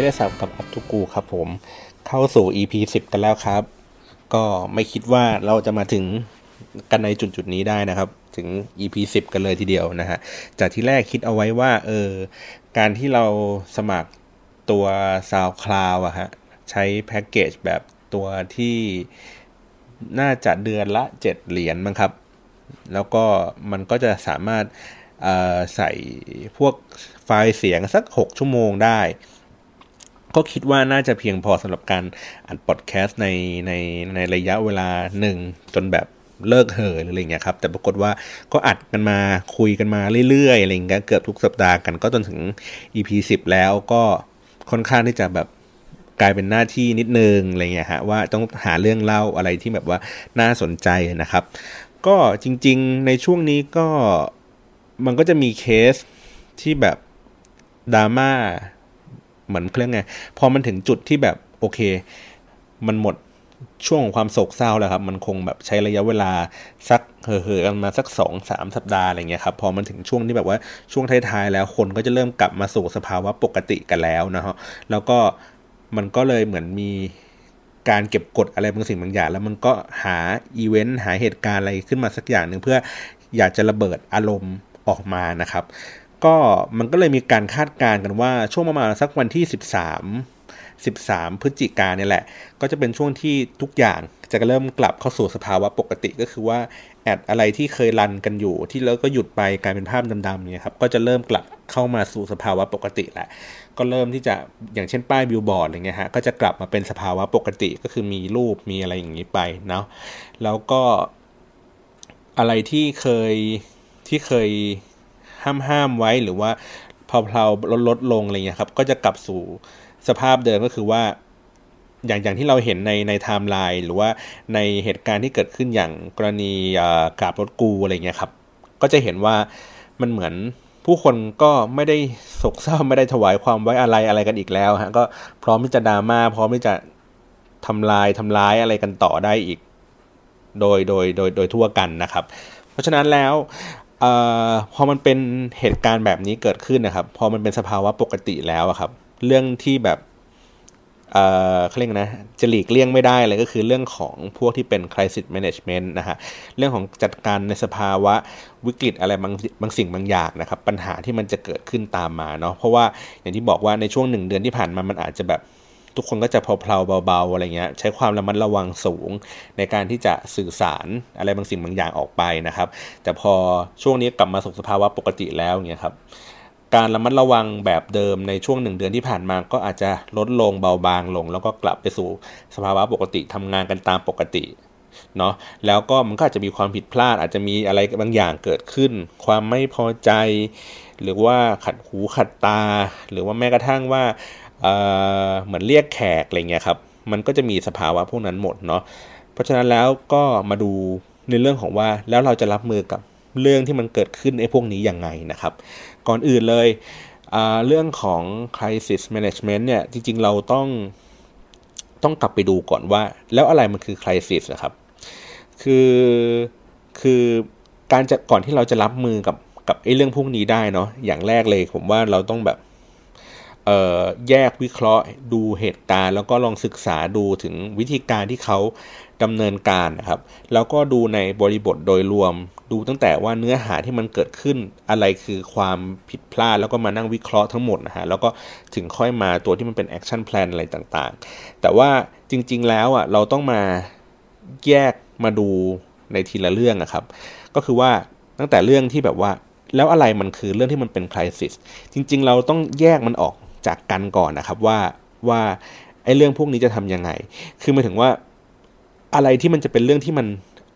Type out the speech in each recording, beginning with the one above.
ไม่ได้สับกับอัพทุกูครับผมเข้าสู่ EP 10 กันแล้วครับ ก็ไม่คิดว่าเราจะมาถึงกันในจุดจุดนี้ได้นะครับ ถึง EP 10 กันเลยทีเดียวนะฮะจากที่แรกคิดเอาไว้ว่าเออการที่เราสมัครตัว SoundCloud อะฮะใช้แพ็กเกจแบบตัวที่น่าจะเดือนละ 7 เหรียญมั้งครับ แล้วก็มันก็จะสามารถใส่พวกไฟล์เสียงสัก 6 ชั่วโมงได้ ก็คิดว่าน่าจะเพียงพอสำหรับการอัดพอดแคสต์ในในในระยะเวลาหนึ่งจนแบบเลิกเหอหรืออะไรเงี้ยครับ แต่ปรากฏว่าก็อัดกันมาคุยกันมาเรื่อยๆอะไรเงี้ยเกือบทุกสัปดาห์กันก็จนถึง EP 10 แล้วก็ค่อนข้างที่จะแบบกลายเป็นหน้าที่นิดนึงอะไรเงี้ยฮะว่าต้องหาเรื่องเล่าอะไรที่แบบว่าน่าสนใจนะครับ ก็จริงๆในช่วงนี้ก็มันก็จะมีเคสที่แบบดราม่า เหมือนเครื่องไงพอมันถึงจุดที่แบบโอเค มันหมดช่วงของความโศกเศร้าแล้วครับ มันคงแบบใช้ระยะเวลาสักเห่อๆกันมาสักสองสามสัปดาห์อะไรเงี้ยครับ พอมันถึงช่วงที่แบบว่าช่วงท้ายๆแล้วคนก็จะเริ่มกลับมาสู่สภาวะปกติกันแล้วนะฮะแล้วก็มันก็เลยเหมือนมีการเก็บกดอะไรบางสิ่งบางอย่าง แล้วมันก็หาอีเวนต์หาเหตุการณ์อะไรขึ้นมาสักอย่างหนึ่งเพื่ออยากจะระเบิดอารมณ์ออกมานะครับ ก็มันก็เลยมีการคาดการณ์กันว่าช่วงประมาณสักวันที่ 13 13 พฤศจิกาเนี่ยแหละ ก็จะเป็นช่วงที่ทุกอย่างจะเริ่มกลับเข้าสู่สภาวะปกติก็คือว่าแอดอะไรที่เคยรันกันอยู่ ที่แล้วก็หยุดไปกลายเป็นภาพดำๆเนี่ยครับก็จะเริ่มกลับเข้ามาสู่สภาวะปกติแหละ ก็เริ่มที่จะอย่างเช่นป้ายบิลบอร์ดอะไรเงี้ยฮะก็จะกลับมาเป็นสภาวะปกติก็คือมีรูปมีอะไรอย่างนี้ไปเนาะแล้วก็อะไรที่เคยที่เคย ห้ามห้ามไว้หรือว่าพอเพลาลดลดลงอะไรเงี้ยครับ ก็จะกลับสู่สภาพเดิมก็คือว่าอย่างอย่างที่เราเห็นในในไทม์ไลน์หรือว่าในเหตุการณ์ที่เกิดขึ้นอย่างกรณีกราบรถกูอะไรเงี้ยครับ ก็จะเห็นว่ามันเหมือนผู้คนก็ไม่ได้โศกเศร้าไม่ได้ถวายความไว้อะไรอะไรกันอีกแล้วฮะก็พร้อมที่จะดราม่าพร้อมที่จะทำลายทำร้ายอะไรกันต่อได้อีก โดยโดยโดยโดยทั่วกันนะครับ เพราะฉะนั้นแล้ว อพอมันเป็นเหตุการณ์แบบนี้เกิดขึ้นนะครับ พอมันเป็นสภาวะปกติแล้วครับ เรื่องที่แบบเออเขาเรียกนะจะหลีกเลี่ยงไม่ได้เลยก็คือเรื่องของพวกที่เป็น crisis management นะฮะเรื่องของจัดการในสภาวะวิกฤตอะไรบางบางสิ่งบางอย่างนะครับ ปัญหาที่มันจะเกิดขึ้นตามมาเนาะเพราะว่าอย่างที่บอกว่าในช่วงหนึ่งเดือนที่ผ่านมามันอาจจะแบบ ทุกคนก็จะเพลาๆเบาๆอะไรเงี้ยใช้ความระมัดระวังสูงในการที่จะสื่อสารอะไรบางสิ่งบางอย่างออกไปนะครับ แต่พอช่วงนี้กลับมาสู่สภาวะปกติแล้วเงี้ยครับการระมัดระวังแบบเดิมในช่วงหนึ่งเดือนที่ผ่านมาก็อาจจะลดลงเบาบางลง แล้วก็กลับไปสู่สภาวะปกติทำงานกันตามปกติเนาะแล้วก็มันก็อาจจะมีความผิดพลาด อาจจะมีอะไรบางอย่างเกิดขึ้น ความไม่พอใจ หรือว่าขัดหูขัดตา หรือว่าแม้กระทั่งว่า เหมือนเรียกแขกอะไรเงี้ยครับ มันก็จะมีสภาวะพวกนั้นหมดเนาะ เพราะฉะนั้นแล้วก็มาดูในเรื่องของว่าแล้วเราจะรับมือกับเรื่องที่มันเกิดขึ้นไอ้พวกนี้ยังไงนะครับ ก่อนอื่นเลยเรื่องของ crisis management เนี่ยจริงๆเราต้องต้องกลับไปดูก่อนว่า แล้วอะไรมันคือ crisis นะครับ คือคือการจะก่อนที่เราจะรับมือกับกับไอ้เรื่องพวกนี้ได้เนาะอย่างแรกเลยผมว่าเราต้องแบบ แยกวิเคราะห์ ดูเหตุการณ์ แล้วก็ลองศึกษาดูถึงวิธีการที่เขาดำเนินการนะครับ แล้วก็ดูในบริบทโดยรวม ดูตั้งแต่ว่าเนื้อหาที่มันเกิดขึ้นอะไรคือความผิดพลาด แล้วก็มานั่งวิเคราะห์ทั้งหมดนะฮะแล้วก็ถึงค่อยมาตัวที่มันเป็น action plan อะไรต่างๆ แต่ว่าจริง ๆ แล้วอะเราต้องมาแยกมาดูในทีละเรื่องนะครับ ก็คือว่าตั้งแต่เรื่องที่แบบว่าแล้วอะไรมันคือเรื่องที่มันเป็น crisis จริง ๆ เราต้องแยกมันออก จากกันก่อนนะครับว่าว่าไอ้เรื่องพวกนี้จะทำยังไง คือหมายถึงว่าอะไรที่มันจะเป็นเรื่องที่มัน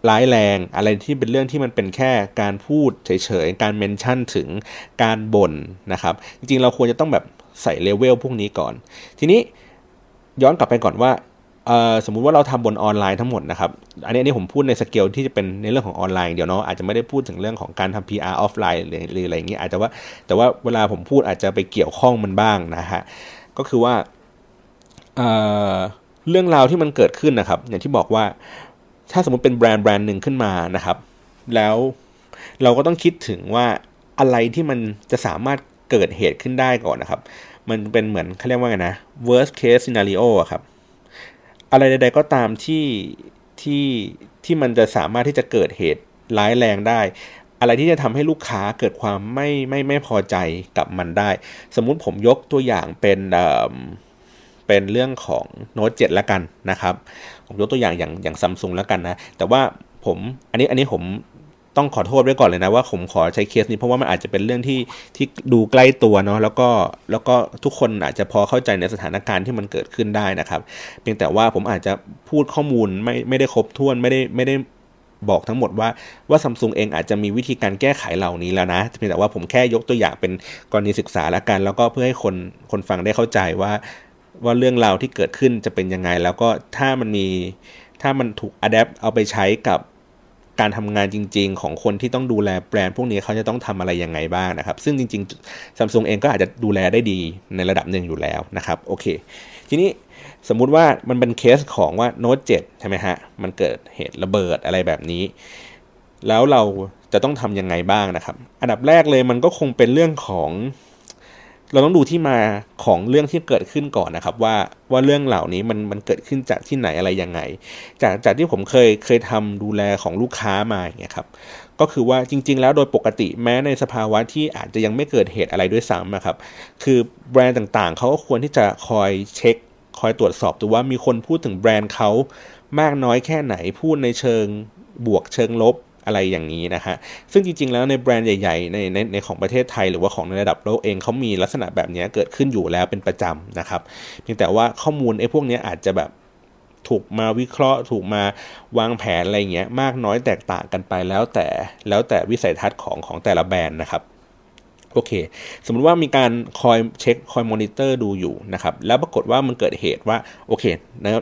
ร้ายแรง อะไรที่เป็นเรื่องที่มันเป็นแค่การพูดเฉยๆ การ mention ถึงการบ่นนะครับ จริงๆ เราควรจะต้องแบบใส่เลเวลพวกนี้ก่อน ทีนี้ย้อนกลับไปก่อนว่า สมมุติว่าเราทำบนออนไลน์ทั้งหมดนะครับ อันนี้อันนี้ผมพูดในสเกลที่จะเป็นในเรื่องของออนไลน์เดี๋ยวเนาะอาจจะไม่ได้พูดถึงเรื่องของการทำ PR offline หรืออะไรอย่างนี้อาจจะว่าแต่ว่าเวลาผมพูดอาจจะไปเกี่ยวข้องมันบ้างนะฮะก็คือว่าเเรื่องราวที่มันเกิดขึ้นนะครับ อย่างที่บอกว่าถ้าสมมติเป็นแบรนด์แบรนด์หนึ่งขึ้นมานะครับ แล้วเราก็ต้องคิดถึงว่าอะไรที่มันจะสามารถเกิดเหตุขึ้นได้ก่อนนะครับ มันเป็นเหมือนเขาเรียกว่าไงนะ worst case scenario อะครับ อะไรใด ๆ ก็ตามที่ที่ที่มันจะสามารถที่จะเกิดเหตุร้ายแรงได้ อะไรที่จะทำให้ลูกค้าเกิดความไม่ไม่ไม่พอใจกับมันได้ สมมุติผมยกตัวอย่างเป็นเเป็นเรื่องของโน้ตเจ็ดละกันนะครับ ผมยกตัวอย่างอย่างอย่างซัมซุงละกันนะ แต่ว่าผมอันนี้อันนี้ผม ต้องขอโทษไว้ก่อนเลยนะว่าผมขอใช้เคสนี้เพราะว่ามันอาจจะเป็นเรื่องที่ที่ดูใกล้ตัวเนาะแล้วก็แล้วก็ทุกคนอาจจะพอเข้าใจในสถานการณ์ที่มันเกิดขึ้นได้นะครับ เพียงแต่ว่าผมอาจจะพูดข้อมูลไม่ไม่ได้ครบถ้วนไม่ได้ไม่ได้บอกทั้งหมดว่าว่าซัมซุงเองอาจจะมีวิธีการแก้ไขเหล่านี้แล้วนะเพียงแต่ว่าผมแค่ยกตัวอย่างเป็นกรณีศึกษาล้วกัน แล้วก็เพื่อให้คนคนฟังได้เข้าใจว่า ว่าเรื่องราวที่เกิดขึ้นจะเป็นยังไง แล้วก็ถ้ามันมีถ้ามันถูกอัดแอปเอาไปใช้กับ การทำงานจริง ๆ ของคนที่ต้องดูแลแบรนด์พวกนี้เขาจะต้องทำอะไรยังไงบ้างนะครับ ซึ่งจริงๆซัมซุงเองก็อาจจะดูแลได้ดีในระดับหนึ่งอยู่แล้วนะครับโอเค ทีนี้สมมุติว่ามันเป็นเคสของว่าโน้ต7ใช่ไหมฮะ มันเกิดเหตุระเบิดอะไรแบบนี้ แล้วเราจะต้องทำยังไงบ้างนะครับ อันดับแรกเลยมันก็คงเป็นเรื่องของ เราต้องดูที่มาของเรื่องที่เกิดขึ้นก่อนนะครับ ว่าว่าเรื่องเหล่านี้มันมันเกิดขึ้นจากที่ไหนอะไรยังไง จากจากที่ผมเคยเคยทำดูแลของลูกค้ามาอย่างเงี้ยครับก็คือว่าจริง ๆ แล้วโดยปกติแม้ในสภาวะที่อาจจะยังไม่เกิดเหตุอะไรด้วยซ้ำนะครับคือแบรนด์ต่างๆเขาก็ควรที่จะคอยเช็ค คอยตรวจสอบดูว่ามีคนพูดถึงแบรนด์เขามากน้อยแค่ไหนพูดในเชิงบวกเชิงลบ อะไรอย่างนี้นะฮะ ซึ่งจริง ๆ แล้วในแบรนด์ใหญ่ๆในในในของประเทศไทย หรือว่าของในระดับโลกเองเขามีลักษณะแบบนี้เกิดขึ้นอยู่แล้วเป็นประจำนะครับ เพียงแต่ว่าข้อมูลไอ้พวกนี้อาจจะแบบถูกมาวิเคราะห์ ถูกมาวางแผนอะไรเงี้ยมากน้อยแตกต่างกันไปแล้วแต่แล้วแต่วิสัยทัศน์ของของแต่ละแบรนด์นะครับโอเค สมมติว่ามีการคอยเช็คคอยมอนิเตอร์ดูอยู่นะครับ แล้วปรากฏว่ามันเกิดเหตุว่า โอเค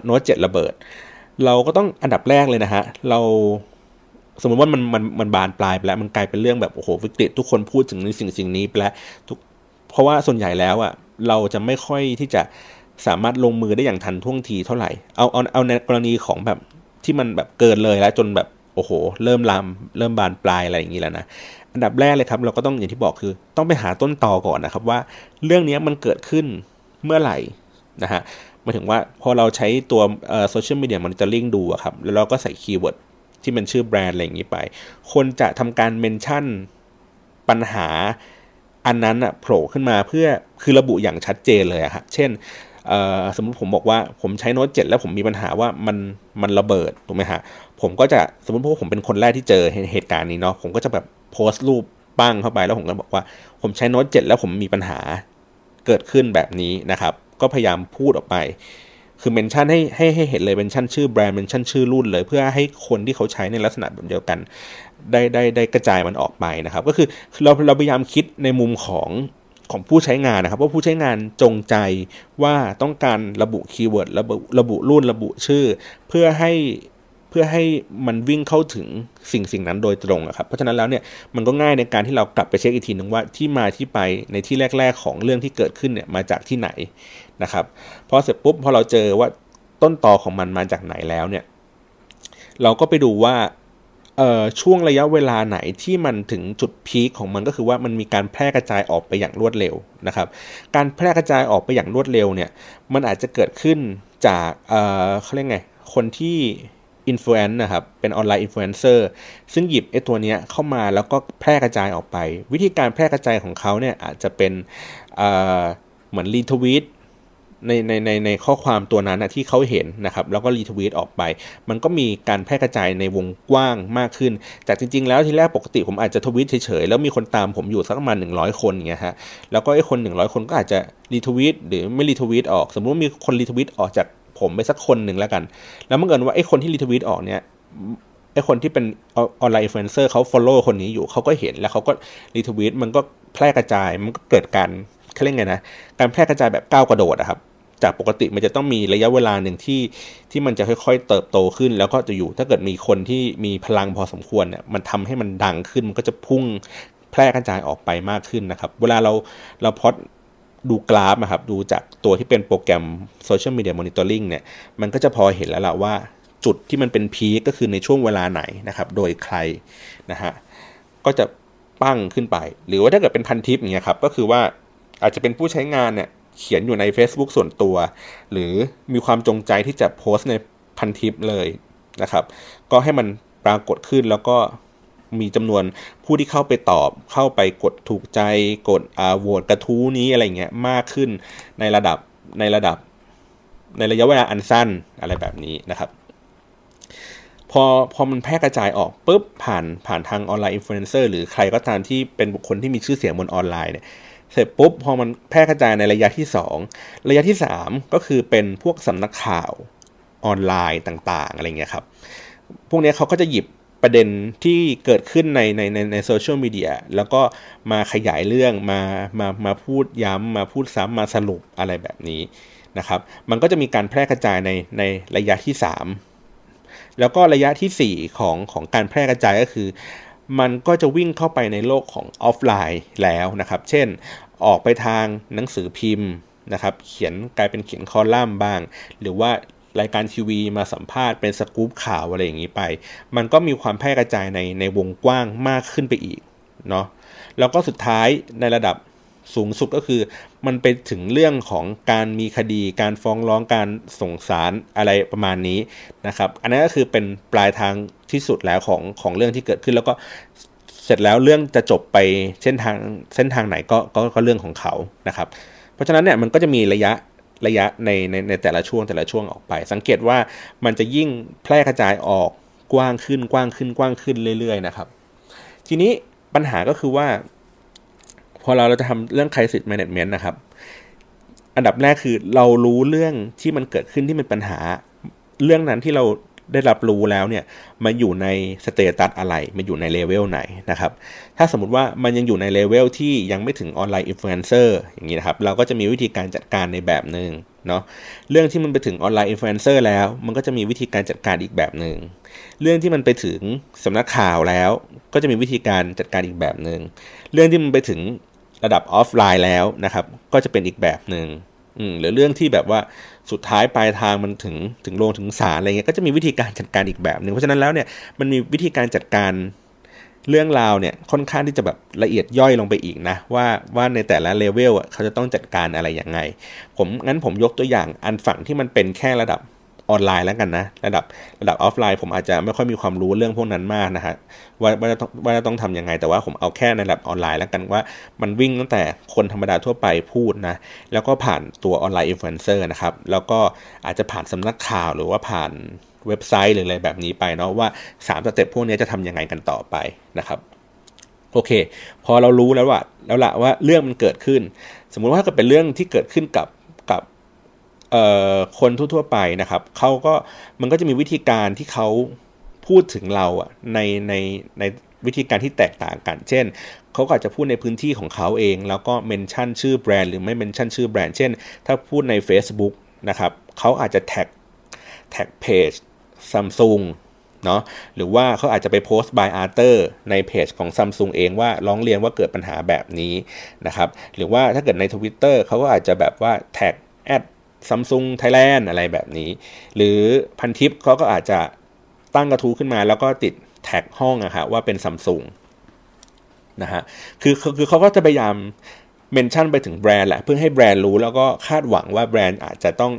โน้ตเจ็ดระเบิด เราก็ต้องอันดับแรกเลยนะฮะ เรา สมมติว่ามันมันมันบานปลายไปแล้วมันกลายเป็นเรื่องแบบโอ้โหวิกฤตทุกคนพูดถึงในสิ่งสิ่งนี้ไปแล้วทุกเพราะว่าส่วนใหญ่แล้วอะเราจะไม่ค่อยที่จะสามารถลงมือได้อย่างทันท่วงทีเท่าไหร่เอาเอาเอาในกรณีของแบบที่มันแบบเกินเลยแล้วจนแบบโอ้โห เริ่มลามเริ่มบานปลายอะไรอย่างนี้แล้วนะอันดับแรกเลยครับ เราก็ต้องอย่างที่บอกคือ ต้องไปหาต้นตอก่อนนะครับว่าเรื่องนี้มันเกิดขึ้นเมื่อไหร่นะฮะมาถึงว่าพอเราใช้ตัว social media monitoring ดูครับแล้วเราก็ใส่ keyword ที่มันชื่อแบรนด์อะไรอย่างนี้ไป คนจะทำการ mention ปัญหาอันนั้นอะโผล่ขึ้นมาเพื่อคือระบุอย่างชัดเจนเลยอะครับเช่นสมมติผมบอกว่าผมใช้โน้ตเจ็ดแล้วผมมีปัญหาว่ามันมันระเบิดถูกไหมฮะผมก็จะสมมติพวกผมเป็นคนแรกที่เจอเหตุการณ์นี้เนาะผมก็จะแบบโพสต์รูปปั้งเข้าไปแล้วผมก็บอกว่า ผมใช้โน้ตเจ็ดแล้วผมมีปัญหาเกิดขึ้นแบบนี้นะครับ ก็พยายามพูดออกไป คือ mention ให้ให้ให้เห็นเลย mention ชื่อแบรนด์ mention ชื่อรุ่นเลย เพื่อให้คนที่เขาใช้ในลักษณะแบบเดียวกัน ได้ได้ได้กระจายมันออกไปนะครับ ก็คือเราเราพยายามคิดในมุมของของผู้ใช้งานนะครับว่าผู้ใช้งานจงใจว่าต้องการระบุ keyword ระบุระบุรุ่นระบุชื่อ เพื่อให้เพื่อให้มันวิ่งเข้าถึงสิ่งสิ่งนั้นโดยตรงครับเพราะฉะนั้นแล้วเนี่ยมันก็ง่ายในการที่เรากลับไปเช็คอีกทีนึงว่าที่มาที่ไปในที่แรก ๆ ของเรื่องที่เกิดขึ้นเนี่ยมาจากที่ไหน นะครับพอเสร็จปุ๊บพอเราเจอว่าต้นตอของมันมาจากไหนแล้วเนี่ย เราก็ไปดูว่าช่วงระยะเวลาไหนที่มันถึงจุด peak ของมันก็คือว่ามันมีการแพร่กระจายออกไปอย่างรวดเร็วนะครับ การแพร่กระจายออกไปอย่างรวดเร็วเนี่ย มันอาจจะเกิดขึ้นจากเเขาเรียกไง คนที่ influence นะครับ เป็นออนไลน์อินฟลูเอนเซอร์ซึ่งหยิบไอ้ตัวนี้เข้ามาแล้วก็แพร่กระจายออกไป วิธีการแพร่กระจายของเขาเนี่ยอาจจะเป็นเหมือน retweet ในในในในข้อความตัวนั้นนะที่เขาเห็นนะครับแล้วก็ retweet ออกไป มันก็มีการแพร่กระจายในวงกว้างมากขึ้น จากจริง ๆ แล้วทีแรกปกติผมอาจจะทวีตเฉยๆ แล้วมีคนตามผมอยู่สักประมาณ100 คนอย่างเงี้ยฮะแล้วก็ไอ้คน 100 คนก็อาจจะ retweet หรือไม่ retweet ออก สมมติว่ามีคน retweet ออกจากผมไปสักคนหนึ่งแล้วกัน แล้วเมื่อเกิดว่าไอ้คนที่ retweet ออกเนี่ยไอ้คนที่เป็นออนไลน์อินฟลูเอนเซอร์เขา follow คนนี้อยู่เขาก็เห็นแล้วเขาก็ retweet มันก็แพร่กระจายมันก็เกิดการเขาเรียกไงนะการแพร่กระจายแบบก้าวกระโดดอะครับ จากปกติมันจะต้องมีระยะเวลาหนึ่งที่ที่มันจะค่อยๆ เติบโตขึ้น แล้วก็จะอยู่ถ้าเกิดมีคนที่มีพลังพอสมควรเนี่ยมันทำให้มันดังขึ้นมันก็จะพุ่งแพร่กระจายออกไปมากขึ้นนะครับ เวลาเราเราพอดดูกราฟนะครับ ดูจากตัวที่เป็นโปรแกรม Social Media Monitoring เนี่ย มันก็จะพอเห็นแล้วล่ะว่าจุดที่มันเป็นพีก็คือในช่วงเวลาไหนนะครับ โดยใครนะฮะ ก็จะปั้งขึ้นไป หรือว่าถ้าเกิดเป็นพันทิปอย่างเงี้ยครับ ก็คือว่าอาจจะเป็นผู้ใช้งานเนี่ย เขียนอยู่ใน Facebook ส่วนตัว หรือมีความจงใจที่จะโพสต์ในพันทิปเลยนะครับ ก็ให้มันปรากฏขึ้นแล้วก็มีจำนวนผู้ที่เข้าไปตอบ เข้าไปกดถูกใจ กดอ่าโหวตกระทู้นี้อะไรเงี้ยมากขึ้นในระดับในระดับ ในระยะเวลาอันสั้นอะไรแบบนี้นะครับ พอพอมันแพร่กระจายออกปุ๊บผ่านผ่านทางออนไลน์อินฟลูเอนเซอร์หรือใครก็ตามที่เป็นบุคคลที่มีชื่อเสียงบนออนไลน์เนี่ย เสร็จปุ๊บพอมันแพร่กระจายในระยะที่ 2 ระยะที่ 3 ก็คือเป็นพวกสำนักข่าวออนไลน์ต่างๆอะไรเงี้ยครับ พวกนี้เขาก็จะหยิบประเด็นที่เกิดขึ้นในในในในโซเชียลมีเดียแล้วก็มาขยายเรื่องมามามาพูดย้ำมาพูดซ้ำมาสรุปอะไรแบบนี้นะครับ มันก็จะมีการแพร่กระจายในในระยะที่ 3 แล้วก็ระยะที่ 4 ของของการแพร่กระจายก็คือ มันก็จะวิ่งเข้าไปในโลกของออฟไลน์แล้วนะครับ เช่น ออกไปทางหนังสือพิมพ์นะครับเขียนกลายเป็นเขียนคอลัมน์บ้าง หรือว่ารายการทีวีมาสัมภาษณ์เป็นสกู๊ปข่าวอะไรอย่างนี้ไป มันก็มีความแพร่กระจายในในวงกว้างมากขึ้นไปอีกเนาะแล้วก็สุดท้ายในระดับ สูงสุดก็คือ มันไปถึงเรื่องของการมีคดีการฟ้องร้องการส่งสารอะไรประมาณนี้นะครับ อันนั้นก็คือเป็นปลายทางที่สุดแล้วของของเรื่องที่เกิดขึ้นแล้วก็เสร็จแล้วเรื่องจะจบไปเส้นทางเส้นทางไหนก็ก็ก็เรื่องของเขานะครับ เพราะฉะนั้นเนี่ยมันก็จะมีระยะระยะในในในแต่ละช่วงแต่ละช่วงออกไป สังเกตว่ามันจะยิ่งแพร่กระจายออกกว้างขึ้นกว้างขึ้นกว้างขึ้นเรื่อย ๆ นะครับ ทีนี้ปัญหาก็คือว่า พอเราเราจะทำเรื่อง crisis management นะครับ อันดับแรกคือเรารู้เรื่องที่มันเกิดขึ้นที่เป็นปัญหา เรื่องนั้นที่เราได้รับรู้แล้วเนี่ยมาอยู่ใน status อะไรมาอยู่ในเลเวลไหนนะครับ ถ้าสมมติว่ามันยังอยู่ในเลเวลที่ยังไม่ถึงออนไลน์อินฟลูเอนเซอร์อย่างนี้นะครับ เราก็จะมีวิธีการจัดการในแบบหนึ่งเนาะ เรื่องที่มันไปถึงออนไลน์อินฟลูเอนเซอร์แล้ว มันก็จะมีวิธีการจัดการอีกแบบหนึ่ง เรื่องที่มันไปถึงสำนักข่าวแล้ว ก็จะมีวิธีการจัดการอีกแบบหนึ่ง เรื่องที่มันไปถึง ระดับออฟไลน์แล้วนะครับ ก็จะเป็นอีกแบบหนึ่งหรือเรื่องที่แบบว่าสุดท้ายปลายทางมันถึงถึงโรงถึงศาลอะไรเงี้ยก็จะมีวิธีการจัดการอีกแบบหนึ่งเพราะฉะนั้นแล้วเนี่ยมันมีวิธีการจัดการเรื่องราวเนี่ยค่อนข้างที่จะแบบละเอียดย่อยลงไปอีกนะว่าว่าในแต่ละเลเวลเขาจะต้องจัดการอะไรอย่างไง ผมงั้นผมยกตัวอย่างอันฝั่งที่มันเป็นแค่ระดับ ออนไลน์แล้วกันนะ ระดับระดับออฟไลน์ ผมอาจจะไม่ค่อยมีความรู้เรื่องพวกนั้นมากนะฮะว่าว่าจะต้องว่าจะต้องทำยังไง แต่ว่าผมเอาแค่ในระดับออนไลน์แล้วกันว่ามันวิ่งตั้งแต่คนธรรมดาทั่วไปพูดนะแล้วก็ผ่านตัวออนไลน์อินฟลูเอนเซอร์นะครับแล้วก็อาจจะผ่านสำนักข่าวหรือว่าผ่านเว็บไซต์หรืออะไรแบบนี้ไปเนาะว่า3 step พวกนี้จะทำยังไงกันต่อไปนะครับโอเค พอเรารู้แล้วว่าแล้วละว่าเรื่องมันเกิดขึ้น สมมุติว่าเกิดเป็นเรื่องที่เกิดขึ้นกับ คนทั่วๆไปนะครับเขาก็มันก็จะมีวิธีการที่เขาพูดถึงเราอะในในในวิธีการที่แตกต่างกัน เช่น เขาก็อาจจะพูดในพื้นที่ของเขาเอง แล้วก็ mention ชื่อแบรนด์หรือไม่ mention ชื่อแบรนด์ เช่น ถ้าพูดใน Facebook นะครับเขาอาจจะ tag tag เพจซัมซุงเนาะหรือว่าเขาอาจจะไปโพสต์ by other ในเพจของ Samsung เองว่าร้องเรียนว่าเกิดปัญหาแบบนี้นะครับ หรือว่าถ้าเกิดใน Twitter เขาก็อาจจะแบบว่า tag at Samsung Thailand อะไรแบบนี้ หรือพันทิปเขาก็อาจจะตั้งกระทู้ขึ้นมา แล้วก็ติดแท็กห้องอะฮะว่าเป็นซัมซุงนะฮะคือคือเขาก็จะพยายามเมนชั่นไปถึงแบรนด์แหละเพื่อให้แบรนด์รู้แล้วก็คาดหวังว่าแบรนด์อาจจะต้อง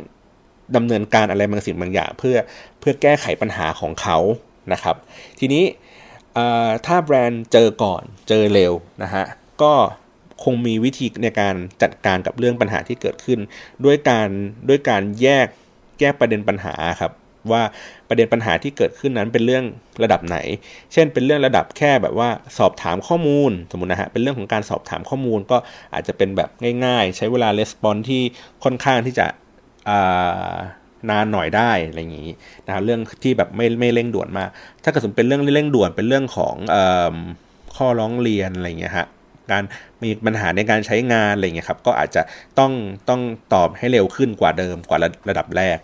ดำเนินการอะไรบางสิ่งบางอย่าง เพื่อเพื่อแก้ไขปัญหาของเขานะครับ ทีนี้ถ้าแบรนด์เจอก่อนเจอเร็วนะฮะก็ คงมีวิธีในการจัดการกับเรื่องปัญหาที่เกิดขึ้น ด้วยการด้วยการแยกแก้ประเด็นปัญหาครับว่าประเด็นปัญหาที่เกิดขึ้นนั้นเป็นเรื่องระดับไหน เช่น เป็นเรื่องระดับแค่แบบว่าสอบถามข้อมูลสมมตินะฮะ เป็นเรื่องของการสอบถามข้อมูลก็อาจจะเป็นแบบง่ายๆ ใช้เวลาレスปอนที่ค่อนข้างที่จะนานหน่อยได้อะไรอย่างนี้นะครับเรื่องที่แบบไม่ไม่เร่งด่วนมาก ถ้าเกิดสมเป็นเรื่องเร่งด่วนเป็นเรื่องของอข้อร้องเรียนอะไรอย่างเงี้ยฮะ การมีปัญหาในการใช้งานอะไรเงี้ยครับก็อาจจะต้องต้องตอบให้เร็วขึ้นกว่าเดิมกว่าระระดับแรก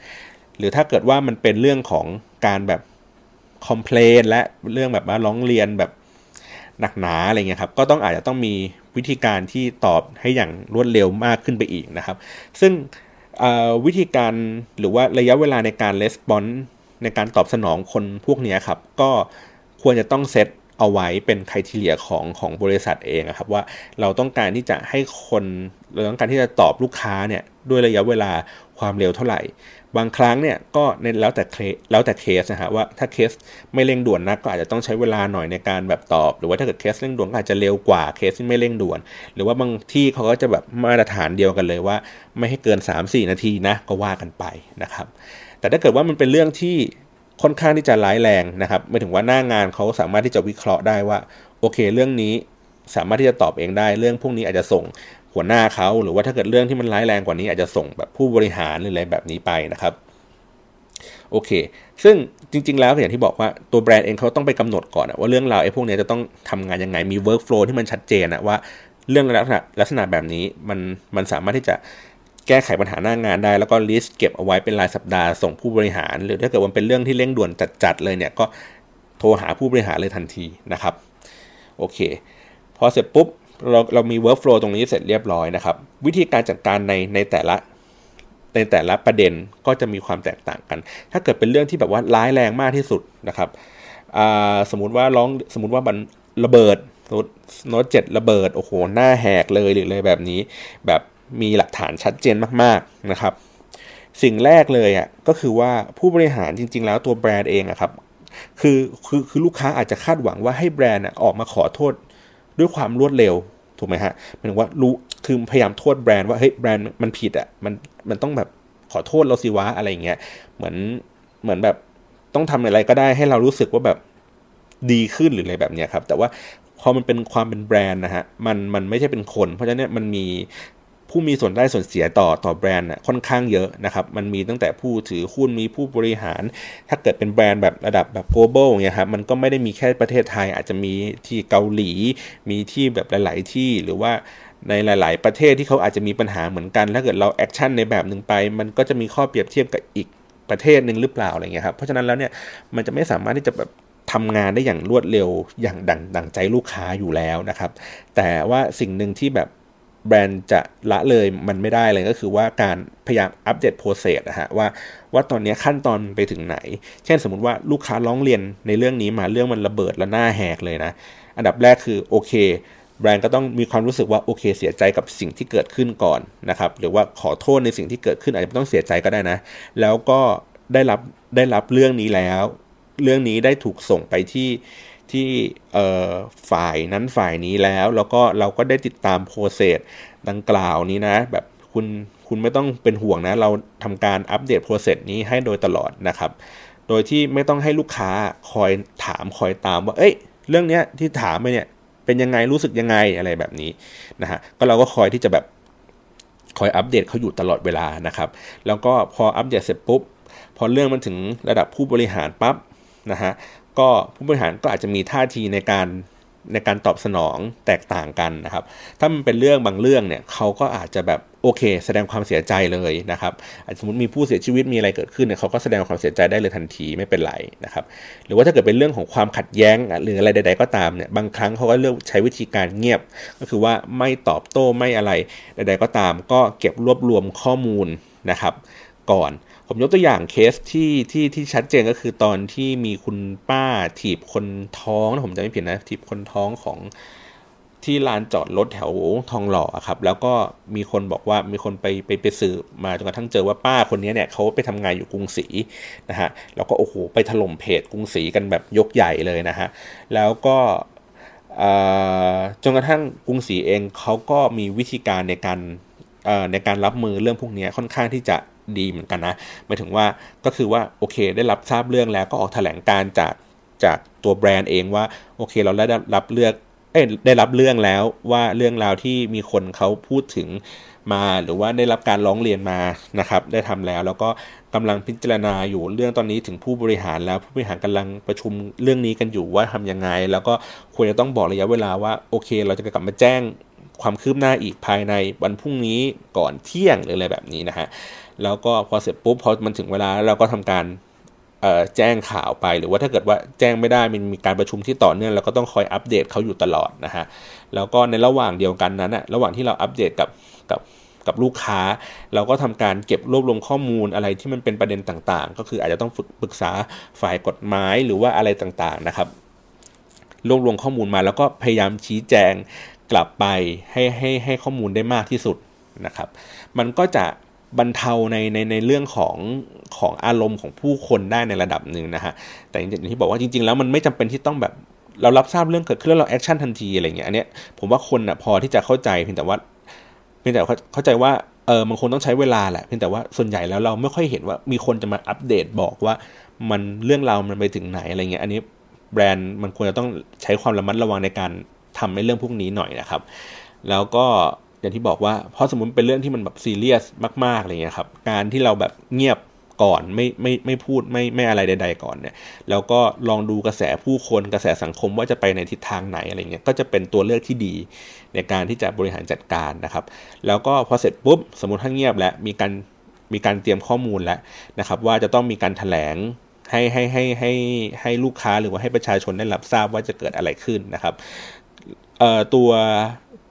หรือถ้าเกิดว่ามันเป็นเรื่องของการแบบคอมเพลนและเรื่องแบบว่าร้องเรียนแบบหนักหนาอะไรเงี้ยครับก็ต้องอาจจะต้องมีวิธีการที่ตอบให้อย่างรวดเร็วมากขึ้นไปอีกนะครับ ซึ่งวิธีการหรือว่าระยะเวลาในการレスปอนในการตอบสนองคนพวกนี้ครับ ก็ควรจะต้องเซต เอาไว้เป็น criteria ของของบริษัทเองครับว่าเราต้องการที่จะให้คนเราต้องการที่จะตอบลูกค้าเนี่ยด้วยระยะเวลาความเร็วเท่าไหร่ บางครั้งเนี่ยก็ในแล้วแต่เคสแล้วแต่เคสนะฮะว่าถ้าเคสไม่เร่งด่วนนะก็อาจจะต้องใช้เวลาหน่อยในการแบบตอบ หรือว่าถ้าเกิดเคสเร่งด่วนก็อาจจะเร็วกว่าเคสที่ไม่เร่งด่วน หรือว่าบางที่เขาก็จะแบบมาตรฐานเดียวกันเลยว่า ไม่ให้เกิน 3-4 นาทีนะก็ว่ากันไปนะครับ แต่ถ้าเกิดว่ามันเป็นเรื่องที่ ค่อนข้างที่จะร้ายแรงนะครับไม่ถึงว่าหน้างานเขาสามารถที่จะวิเคราะห์ได้ว่า โอเค เรื่องนี้สามารถที่จะตอบเองได้ เรื่องพวกนี้อาจจะส่งหัวหน้าเขาหรือว่าถ้าเกิดเรื่องที่มันร้ายแรงกว่านี้อาจจะส่งแบบผู้บริหารหรืออะไรแบบนี้ไปนะครับโอเค ซึ่งจริง ๆ แล้วอย่างที่บอกว่าตัวแบรนด์เองเขาต้องไปกำหนดก่อนว่าเรื่องราวไอ้พวกนี้จะต้องทำงานยังไงมี workflow ที่มันชัดเจนนะว่าเรื่องลักษณะลักษณะแบบนี้มันมันสามารถที่จะ แก้ไขปัญหาหน้างานได้ แล้วก็ลิสต์เก็บเอาไว้เป็นรายสัปดาห์ส่งผู้บริหาร หรือถ้าเกิดมันเป็นเรื่องที่เร่งด่วนจัดๆเลยเนี่ยก็โทรหาผู้บริหารเลยทันทีนะครับโอเค พอเสร็จปุ๊บเราเรามี workflow ตรงนี้เสร็จเรียบร้อยนะครับ วิธีการจัดการในในแต่ละในแต่ละประเด็นก็จะมีความแตกต่างกัน ถ้าเกิดเป็นเรื่องที่แบบว่าร้ายแรงมากที่สุดนะครับสมมติว่าร้องสมมติว่ามันระเบิดโน้ตเจ็ดระเบิดโอ้โหหน้าแหกเลยหรือเลยแบบนี้ แบบ มีหลักฐานชัดเจนมากๆนะครับ สิ่งแรกเลยอะก็คือว่าผู้บริหารจริง ๆ แล้วตัวแบรนด์เองอะครับคือคือคือลูกค้าอาจจะคาดหวังว่าให้แบรนด์ออกมาขอโทษด้วยความรวดเร็วถูกไหมฮะหมายถึงว่ารู้คือพยายามโทษแบรนด์ว่าเฮ้ยแบรนด์มันผิดอะมันมันต้องแบบขอโทษเราสิวะอะไรเงี้ยเหมือนเหมือนแบบต้องทำอะไรก็ได้ให้เรารู้สึกว่าแบบดีขึ้นหรืออะไรแบบเนี้ยครับ แต่ว่าพอมันเป็นความเป็นแบรนด์นะฮะมันมันไม่ใช่เป็นคน เพราะฉะนั้นมันมี ผู้มีส่วนได้ส่วนเสียต่อต่อแบรนด์ค่อนข้างเยอะนะครับ มันมีตั้งแต่ผู้ถือหุ้นมีผู้บริหาร ถ้าเกิดเป็นแบรนด์แบบระดับแบบ global เนี่ยครับมันก็ไม่ได้มีแค่ประเทศไทย อาจจะมีที่เกาหลี มีที่แบบหลาย ๆ ที่หรือว่าในหลาย ๆ ประเทศที่เขาอาจจะมีปัญหาเหมือนกัน ถ้าเกิดเราแอคชั่นในแบบหนึ่งไป มันก็จะมีข้อเปรียบเทียบกับอีกประเทศหนึ่งหรือเปล่าอะไรเงี้ยครับเพราะฉะนั้นแล้วเนี่ยมันจะไม่สามารถที่จะแบบทำงานได้อย่างรวดเร็วอย่างดังดังใจลูกค้าอยู่แล้วนะครับ แต่ว่าสิ่งหนึ่งที่แบบ แบรนด์จะละเลยมันไม่ได้เลยก็คือว่าการพยายามอัปเดตโปรเซสนะฮะว่าว่าตอนนี้ขั้นตอนไปถึงไหน เช่นสมมติว่าลูกค้าร้องเรียนในเรื่องนี้มาเรื่องมันระเบิดและหน้าแหกเลยนะ อันดับแรกคือโอเค แบรนด์ก็ต้องมีความรู้สึกว่าโอเค เสียใจกับสิ่งที่เกิดขึ้นก่อนนะครับหรือว่าขอโทษในสิ่งที่เกิดขึ้นอาจจะไม่ต้องเสียใจก็ได้นะ แล้วก็ได้รับได้รับเรื่องนี้แล้ว เรื่องนี้ได้ถูกส่งไปที่ ที่ฝ่ายนั้นฝ่ายนี้แล้ว แล้วก็เราก็ได้ติดตามโปรเซสดังกล่าวนี้นะ แบบคุณคุณไม่ต้องเป็นห่วงนะ เราทำการอัปเดตโปรเซสนี้ให้โดยตลอดนะครับ โดยที่ไม่ต้องให้ลูกค้าคอยถามคอยตามว่า เอ้ย เรื่องเนี้ยที่ถามไปเนี่ยเป็นยังไงรู้สึกยังไงอะไรแบบนี้นะฮะ ก็เราก็คอยที่จะแบบคอยอัปเดตเขาอยู่ตลอดเวลานะครับ แล้วก็พออัปเดตเสร็จปุ๊บ พอเรื่องมันถึงระดับผู้บริหารปั๊บนะฮะ ก็ผู้บริหารก็อาจจะมีท่าทีในการในการตอบสนองแตกต่างกันนะครับ ถ้ามันเป็นเรื่องบางเรื่องเนี่ยเขาก็อาจจะแบบโอเค แสดงความเสียใจเลยนะครับสมมติมีผู้เสียชีวิตมีอะไรเกิดขึ้นเนี่ยเขาก็แสดงความเสียใจได้เลยทันทีไม่เป็นไรนะครับ หรือว่าถ้าเกิดเป็นเรื่องของความขัดแย้งหรืออะไรใด ๆ ก็ตามเนี่ยบางครั้งเขาก็เลือกใช้วิธีการเงียบ ก็คือว่าไม่ตอบโต้ไม่อะไรใด ๆ ก็ตาม ก็เก็บรวบรวมข้อมูลนะครับ ก่อน ผมยกตัวอย่างเคสที่ที่ที่ชัดเจนก็คือตอนที่มีคุณป้าถีบคนท้องนะผมจะไม่ผิดนะถีบคนท้องของที่ลานจอดรถแถวทองหล่อครับ แล้วก็มีคนบอกว่ามีคนไปไปไปสืบมาจนกระทั่งเจอว่าป้าคนนี้เนี่ยเขาไปทำงานอยู่กรุงศรีนะฮะแล้วก็โอ้โหไปถล่มเพจกรุงศรีกันแบบยกใหญ่เลยนะฮะแล้วก็จนกระทั่งกรุงศรีเองเขาก็มีวิธีการในการในการรับมือเรื่องพวกนี้ค่อนข้างที่จะ ดีเหมือนกันนะหมายถึงว่าก็คือว่าโอเค ได้รับทราบเรื่องแล้วก็ออกแถลงการจากจากตัวแบรนด์เองว่าโอเคเราได้รับเลือกเอ้ได้รับเรื่องแล้วว่าเรื่องราวที่มีคนเขาพูดถึงมาหรือว่าได้รับการร้องเรียนมานะครับ ได้ทำแล้วแล้วก็กำลังพิจารณาอยู่เรื่องตอนนี้ถึงผู้บริหารแล้วผู้บริหารกำลังประชุมเรื่องนี้กันอยู่ว่าทํำยังไง แล้วก็ควรจะต้องบอกระยะเวลาว่าโอเค เราจะกลับมาแจ้งความคืบหน้าอีกภายในวันพรุ่งนี้ก่อนเที่ยงหรืออะไรแบบนี้นะฮะ แล้วก็พอเสร็จปุ๊บพอมันถึงเวลาเราก็ทำการแจ้งข่าวไปหรือว่าถ้าเกิดว่าแจ้งไม่ได้มันมีการประชุมที่ต่อเนื่องเราก็ต้องคอยอัปเดตเขาอยู่ตลอดนะฮะแล้วก็ในระหว่างเดียวกันนั้นอะระหว่างที่เราอัปเดตกับกับกับลูกค้า เราก็ทำการเก็บรวบรวมข้อมูลอะไรที่มันเป็นประเด็นต่างๆ ก็คืออาจจะต้องฝึกปรึกษาฝ่ายกฎหมายหรือว่าอะไรต่างๆนะครับรวบรวมข้อมูลมาแล้วก็พยายามชี้แจงกลับไปให้ให้ให้ข้อมูลได้มากที่สุดนะครับ มันก็จะ บรรเทาในในในเรื่องของของอารมณ์ของผู้คนได้ในระดับหนึ่งนะฮะแต่อย่างที่บอกว่าจริง ๆ แล้วมันไม่จำเป็นที่ต้องแบบเรารับทราบเรื่องเกิดขึ้นแล้วเรา action ทันทีอะไรเงี้ยอันเนี้ยผมว่าคนอะพอที่จะเข้าใจเพียงแต่ว่าเพียงแต่เข้าใจว่าเออมันคงต้องใช้เวลาแหละเพียงแต่ว่าส่วนใหญ่แล้วเราไม่ค่อยเห็นว่ามีคนจะมาอัปเดตบอกว่ามันเรื่องราวมันไปถึงไหนอะไรเงี้ยอันนี้แบรนด์มันควรจะต้องใช้ความระมัดระวังในการทำในเรื่องพวกนี้หน่อยนะครับ แล้วก็ อย่างที่บอกว่าเพราะสมมติเป็นเรื่องที่มันแบบซีเรียสมากๆอะไรเงี้ยครับ การที่เราแบบเงียบก่อนไม่ไม่ไม่พูดไม่ไม่อะไรใด ๆ ก่อนเนี่ย แล้วก็ลองดูกระแสผู้คนกระแสสังคมว่าจะไปในทิศทางไหนอะไรเงี้ยก็จะเป็นตัวเลือกที่ดีในการที่จะบริหารจัดการนะครับ แล้วก็พอเสร็จปุ๊บสมมติถ้าเงียบแล้วมีการมีการเตรียมข้อมูลแล้วนะครับ ว่าจะต้องมีการถแถลงให้ให้ให้ให้ให้ลูกค้าหรือว่าให้ประชาชนได้รับทราบว่าจะเกิดอะไรขึ้นนะครับเอ่อตัว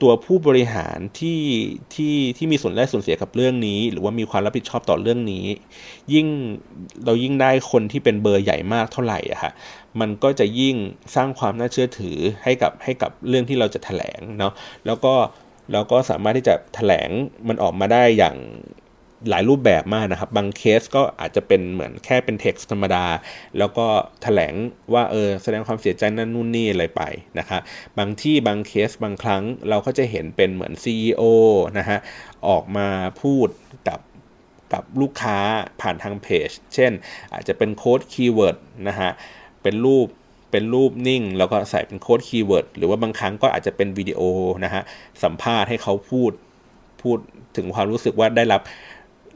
ตัวผู้บริหารที่ที่ที่มีส่วนได้ส่วนเสียกับเรื่องนี้ หรือว่ามีความรับผิดชอบต่อเรื่องนี้ ยิ่งเรายิ่งได้คนที่เป็นเบอร์ใหญ่มากเท่าไหร่อะค่ะมันก็จะยิ่งสร้างความน่าเชื่อถือให้กับให้กับเรื่องที่เราจะถแถลงเนาะแล้วก็เราก็สามารถที่จะถแถลงมันออกมาได้อย่าง หลายรูปแบบมากนะครับ บางเคสก็อาจจะเป็นเหมือนแค่เป็นเท็กซ์ธรรมดา แล้วก็ถแถลงว่าเออแสดงความเสียใจนั่นนู่นนี่อะไรไปนะครับบางที่บางเคสบางครั้งเราก็จะเห็นเป็นเหมือน CEO นะฮะออกมาพูดกับกับลูกค้าผ่านทางเพจ เช่น อาจจะเป็น quote keyword นะฮะเป็นรูปเป็นรูปนิ่ง แล้วก็ใส่เป็น quote keyword หรือว่าบางครั้งก็อาจจะเป็นวิดีโอนะฮะสัมภาษณ์ให้เขาพูดพูดถึงความรู้สึกว่าได้รับ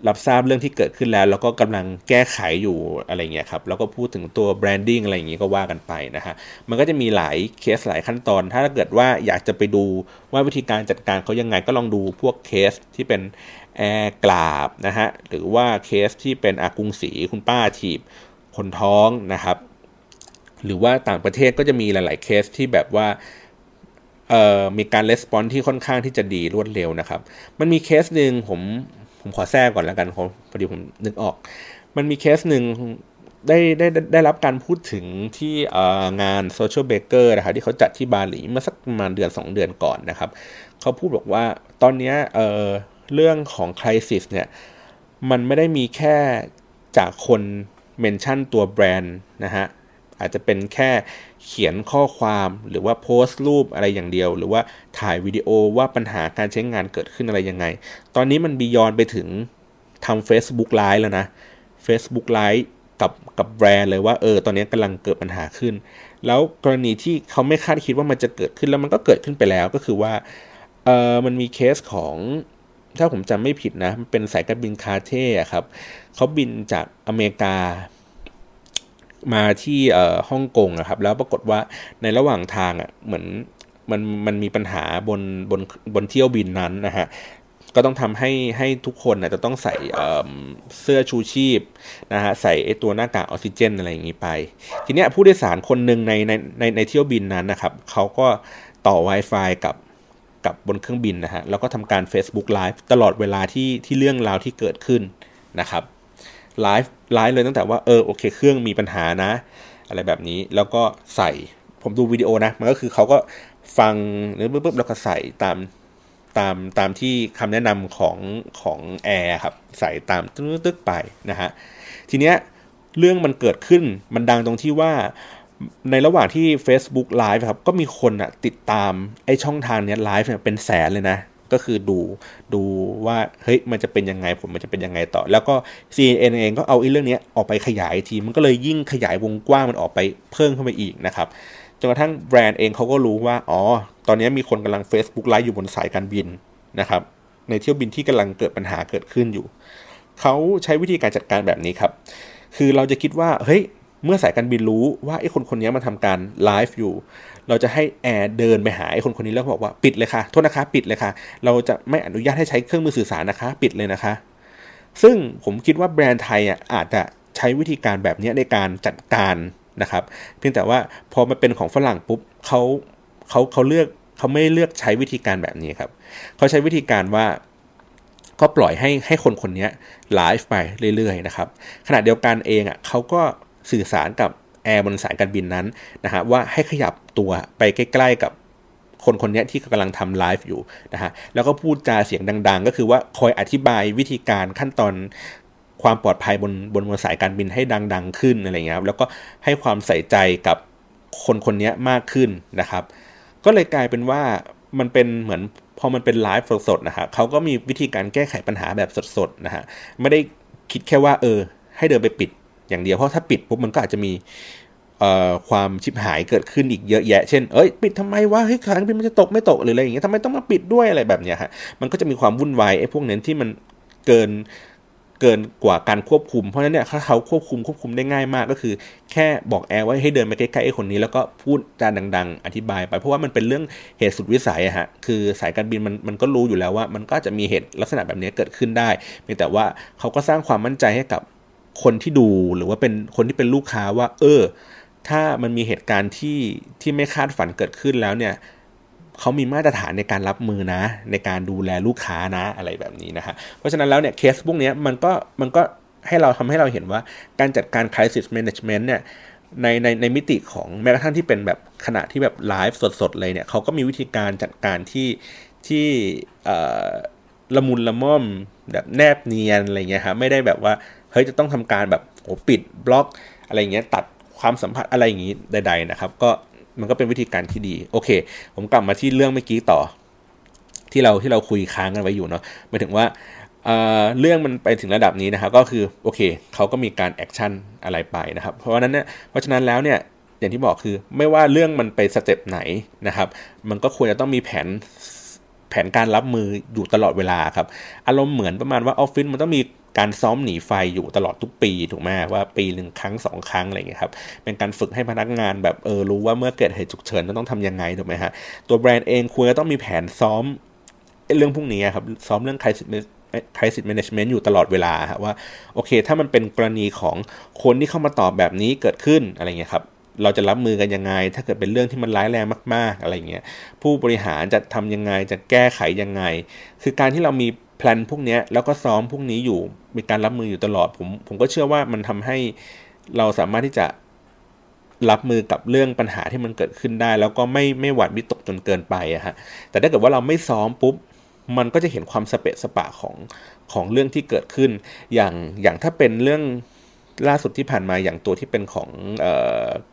รับทราบเรื่องที่เกิดขึ้นแล้ว แล้วก็กำลังแก้ไขอยู่อะไรเงี้ยครับแล้วก็พูดถึงตัว branding อะไรอย่างงี้ก็ว่ากันไปนะฮะมันก็จะมีหลายเคสหลายขั้นตอน ถ้าเกิดว่าอยากจะไปดูว่าวิธีการจัดการเขายังไงก็ลองดูพวกเคสที่เป็นแอร์กราบนะฮะหรือว่าเคสที่เป็นอากุงสีคุณป้าถีบคนท้องนะครับ หรือว่าต่างประเทศก็จะมีหลาย ๆ เคสที่แบบว่ามีการ respond ที่ค่อนข้างที่จะดีรวดเร็วนะครับ มันมีเคสหนึ่งผม ผมขอแทรกก่อนแล้วกันพอดีผมนึกออก มันมีเคสหนึ่งได้ได้ได้รับการพูดถึงที่งาน Social Baker นะครับที่เขาจัดที่บาหลีเมื่อสักประมาณเดือน 2 เดือนก่อนนะครับ เขาพูดบอกว่าตอนนี้เเรื่องของคริสิสเนี่ย มันไม่ได้มีแค่จากคนเมนชั่นตัวแบรนด์นะฮะ อาจจะเป็นแค่เขียนข้อความหรือว่าโพสต์รูปอะไรอย่างเดียว หรือว่าถ่ายวิดีโอว่าปัญหาการใช้งานเกิดขึ้นอะไรยังไง ตอนนี้มันบียอนไปถึงทำ Facebook Live แล้วนะ Facebook Live กับกับแบรนด์เลยว่าเออตอนนี้กำลังเกิดปัญหาขึ้น แล้วกรณีที่เขาไม่คาดคิดว่ามันจะเกิดขึ้นแล้วมันก็เกิดขึ้นไปแล้วก็คือว่าเออมันมีเคสของถ้าผมจำไม่ผิดนะ มันเป็นสายการบินคาเท่ครับเขาบินจากอเมริกา มาที่ฮ่องกงนะครับ แล้วปรากฏว่าในระหว่างทางอะเหมือนมันมันมีปัญหาบนบนบนเที่ยวบินนั้นนะฮะก็ต้องทำให้ให้ทุกคนนะจะต้องใส่เสื้อชูชีพนะฮะใส่ไอตัวหน้ากากออกซิเจนอะไรอย่างนี้ไป ทีเนี้ยผู้โดยสารคนหนึ่งในในในในเที่ยวบินนั้นนะครับเขาก็ต่อ Wi-Fi กับกับบนเครื่องบินนะฮะแล้วก็ทำการ Facebook Live ตลอดเวลาที่ที่เรื่องราวที่เกิดขึ้นนะครับ live live เลยตั้งแต่ว่าเออโอเคเครื่องมีปัญหานะ อะไรแบบนี้แล้วก็ใส่ผมดูวิดีโอนะ มันก็คือเขาก็ฟังหรือปุ๊บแล้วก็ใส่ตามตามตามที่คำแนะนำของของแอร์ครับ ใส่ตามตึ๊กไปนะฮะทีเนี้ยเรื่องมันเกิดขึ้นมันดังตรงที่ว่าในระหว่างที่ Facebook Live ครับ ก็มีคนอะติดตามไอช่องทางเนี้ยไลฟ์เนี่ยเป็นแสนเลยนะ ก็คือดูดูว่าเฮ้ยมันจะเป็นยังไงผลมันจะเป็นยังไงต่อ แล้วก็ CNN เองก็เอาอเรื่องนี้ออกไปขยายทีมันก็เลยยิ่งขยายวงกว้างมันออกไปเพิ่มเข้าไปอีกนะครับจนกระทั่งแบรนด์เองเขาก็รู้ว่าอ๋อตอนนี้มีคนกำลัง Facebook ไลฟ์อยู่บนสายการบินนะครับในเที่ยวบินที่กำลังเกิดปัญหาเกิดขึ้นอยู่ เขาใช้วิธีการจัดการแบบนี้ครับ คือเราจะคิดว่าเฮ้ย เมื่อสายการบินรู้ว่าไอ้คนคนนี้มาทำการไลฟ์อยู่ เราจะให้แอร์เดินไปหาไอ้คนคนนี้แล้วบอกว่าปิดเลยค่ะโทษนะคะปิดเลยค่ะ เราจะไม่อนุญาตให้ใช้เครื่องมือสื่อสารนะคะ ปิดเลยนะคะ ซึ่งผมคิดว่าแบรนด์ไทยอะอาจจะใช้วิธีการแบบนี้ในการจัดการนะครับ เพียงแต่ว่าพอมาเป็นของฝรั่งปุ๊บเขาเขาเขาเลือกเขาไม่เลือกใช้วิธีการแบบนี้ครับเขาใช้วิธีการว่าก็ปล่อยให้ให้คนคนนี้ไลฟ์ไปเรื่อยๆนะครับขณะเดียวกันเองอะเขาก็ สื่อสารกับแอร์บนสายการบินนั้นนะฮะว่าให้ขยับตัวไปใกล้ ๆ กับคนคนนี้ที่กำลังทำไลฟ์อยู่นะฮะแล้วก็พูดจาเสียงดัง ๆ ก็คือว่าคอยอธิบายวิธีการขั้นตอนความปลอดภัยบนบนบนสายการบินให้ดัง ๆ ขึ้นอะไรเงี้ยครับแล้วก็ให้ความใส่ใจกับคนคนนี้มากขึ้นนะครับ ก็เลยกลายเป็นว่ามันเป็นเหมือนพอมันเป็นไลฟ์สดๆนะฮะเขาก็มีวิธีการแก้ไขปัญหาแบบสดๆนะฮะไม่ได้คิดแค่ว่าเออ ให้เดินไปปิด อย่างเดียวเพราะถ้าปิดปุ๊บมันก็อาจจะมีความชิบหายเกิดขึ้นอีกเยอะแยะ เช่น เอ้ย ปิดทำไมวะ เฮ้ย ขาบินมันจะตกไม่ตกหรืออะไรอย่างเงี้ยทำไมต้องมาปิดด้วยอะไรแบบเนี้ยฮะ มันก็จะมีความวุ่นวายไอ้พวกนั้นที่มันเกิน เกินกว่าการควบคุม เพราะฉะนั้นเนี่ยถ้าเขาควบคุมควบคุมได้ง่ายมากก็คือ แค่บอกแอร์ว่าให้เดินไปใกล้ๆไอ้คนนี้ แล้วก็พูดจาดัง ๆ อธิบาย ไปเพราะว่ามันเป็นเรื่องเหตุสุดวิสัยอะฮะ คือสายการบินมันมันก็รู้อยู่แล้วว่า มันก็จะมีเหตุลักษณะแบบนี้เกิดขึ้นได้เพียงแต่ว่าเขาก็สร้างความมั่นใจให้กับ คนที่ดูหรือว่าเป็นคนที่เป็นลูกค้าว่า เออ ถ้ามันมีเหตุการณ์ที่ที่ไม่คาดฝันเกิดขึ้นแล้วเนี่ยเขามีมาตรฐานในการรับมือนะ ในการดูแลลูกค้านะอะไรแบบนี้นะฮะเพราะฉะนั้นแล้วเนี่ยเคสพวกนี้มันก็มันก็ให้เราทำให้เราเห็นว่าการจัดการ crisis management เนี่ยในในในมิติของแม้กระทั่งที่เป็นแบบขณะที่แบบไลฟ์สดๆเลยเนี่ยเขาก็มีวิธีการจัดการที่ที่ละมุนละม่อมแบบแนบเนียนอะไรเงี้ยครับไม่ได้แบบว่า เฮ้ยจะต้องทำการแบบโอ้ปิดบล็อกอะไรเงี้ยตัดความสัมพันธ์อะไรอย่างนี้ใด ๆ นะครับ ก็มันก็เป็นวิธีการที่ดีโอเค ผมกลับมาที่เรื่องเมื่อกี้ต่อ ที่เราที่เราคุยค้างกันไว้อยู่เนาะหมายถึงว่าเรื่องมันไปถึงระดับนี้นะครับ ก็คือโอเคเขาก็มีการ action อะไรไปนะครับ เพราะฉะนั้นเนี่ยเพราะฉะนั้นแล้วเนี่ยอย่างที่บอกคือไม่ว่าเรื่องมันไป step ไหนนะครับ มันก็ควรจะต้องมีแผน แผนการรับมืออยู่ตลอดเวลาครับ อารมณ์เหมือนประมาณว่าออฟฟิศมันต้องมีการซ้อมหนีไฟอยู่ตลอดทุกปีถูกไหมว่าปีหนึ่งครั้งสองครั้งอะไรอย่างเงี้ยครับเป็นการฝึกให้พนักงานแบบเออรู้ว่าเมื่อเกิดเหตุฉุกเฉินต้องทำยังไงถูกไหมฮะตัวแบรนด์เองควรจะต้องมีแผนซ้อมเรื่องพวกนี้ครับซ้อมเรื่องใครสิคร i s แม management อยู่ตลอดเวลาครับว่าโอเค ถ้ามันเป็นกรณีของคนที่เข้ามาตอบแบบนี้เกิดขึ้นอะไรเงี้ยครับ เราจะรับมือกันยังไง ถ้าเกิดเป็นเรื่องที่มันร้ายแรงมาก ๆ อะไรเงี้ย ผู้บริหารจะทำยังไง จะแก้ไขยังไง คือการที่เรามีแพลนพวกนี้แล้วก็ซ้อมพวกนี้อยู่ มีการรับมืออยู่ตลอด ผม ผมก็เชื่อว่ามันทำให้เราสามารถที่จะรับมือกับเรื่องปัญหาที่มันเกิดขึ้นได้ แล้วก็ไม่ไม่หวัดวิตกจนเกินไปอะฮะ แต่ถ้าเกิดว่าเราไม่ซ้อมปุ๊บ มันก็จะเห็นความสเปะสปะของของเรื่องที่เกิดขึ้น อย่างอย่างถ้าเป็นเรื่อง ล่าสุดที่ผ่านมาอย่างตัวที่เป็นของ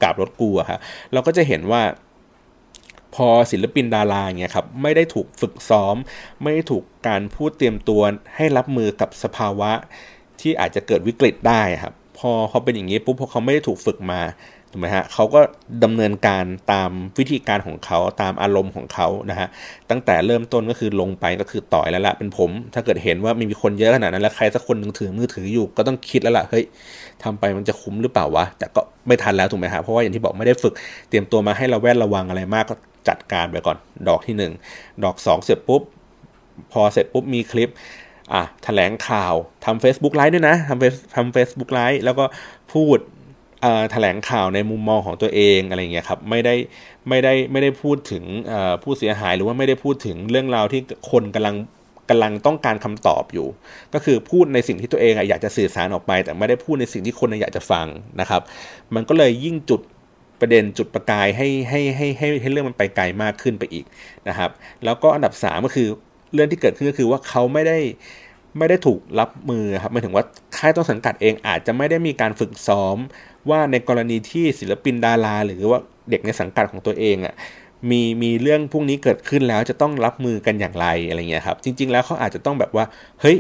กาบรถกูอะครับเราก็จะเห็นว่าพอศิลปินดาราเงี้ยครับไม่ได้ถูกฝึกซ้อม ไม่ได้ถูกการพูดเตรียมตัวให้รับมือกับสภาวะที่อาจจะเกิดวิกฤตได้ครับ พอเขาเป็นอย่างนี้ปุ๊บพอเขาไม่ได้ถูกฝึกมา ถูกไหมฮะเขาก็ดำเนินการตามวิธีการของเขาตามอารมณ์ของเขานะฮะตั้งแต่เริ่มต้นก็คือลงไปก็คือต่อยแล้วละเป็นผม ถ้าเกิดเห็นว่ามีคนเยอะขนาดนั้นแล้วใครสักคนหนึ่งถือมือถืออยู่ก็ต้องคิดแล้วล่ะเฮ้ยทำไปมันจะคุ้มหรือเปล่าวะแต่ก็ไม่ทันแล้วถูกไหมฮะเพราะว่าอย่างที่บอกไม่ได้ฝึกเตรียมตัวมาให้เราแวดระวังอะไรมากก็จัดการไปก่อนดอกที่ 1 ดอก 2 เสร็จปุ๊บ พอเสร็จปุ๊บมีคลิปอะแถลงข่าวทำ Facebook ไลฟ์ด้วยนะทำ Face ทำ Facebook Live แล้วก็พูด แถลงข่าวในมุมมองของตัวเองอะไรเงี้ยครับไม่ได้ไม่ได้ไม่ได้พูดถึงผู้เสียหายหรือว่าไม่ได้พูดถึงเรื่องราวที่คนกำลังกำลังต้องการคำตอบอยู่ ก็คือพูดในสิ่งที่ตัวเองอยากจะสื่อสารออกไป แต่ไม่ได้พูดในสิ่งที่คนอยากจะฟังนะครับ มันก็เลยยิ่งจุดประเด็นจุดประกายให้ให้ให้ให้ให้เรื่องมันไปไกลมากขึ้นไปอีกนะครับ แล้วก็อันดับ3ก็คือเรื่องที่เกิดขึ้นก็คือว่าเขาไม่ได้ไม่ได้ถูกรับมือครับหมายถึงว่าค่ายต้นสังกัดเองอาจจะไม่ได้มีการฝึกซ้อม ว่าในกรณีที่ศิลปินดารา หรือว่าเด็กในสังกัดของตัวเองอะ่ะมีมีเรื่องพวกนี้เกิดขึ้นแล้วจะต้องรับมือกันอย่างไรอะไรเงี้ยครับ จริง ๆ แล้วเขาอาจจะต้องแบบว่า เฮ้ย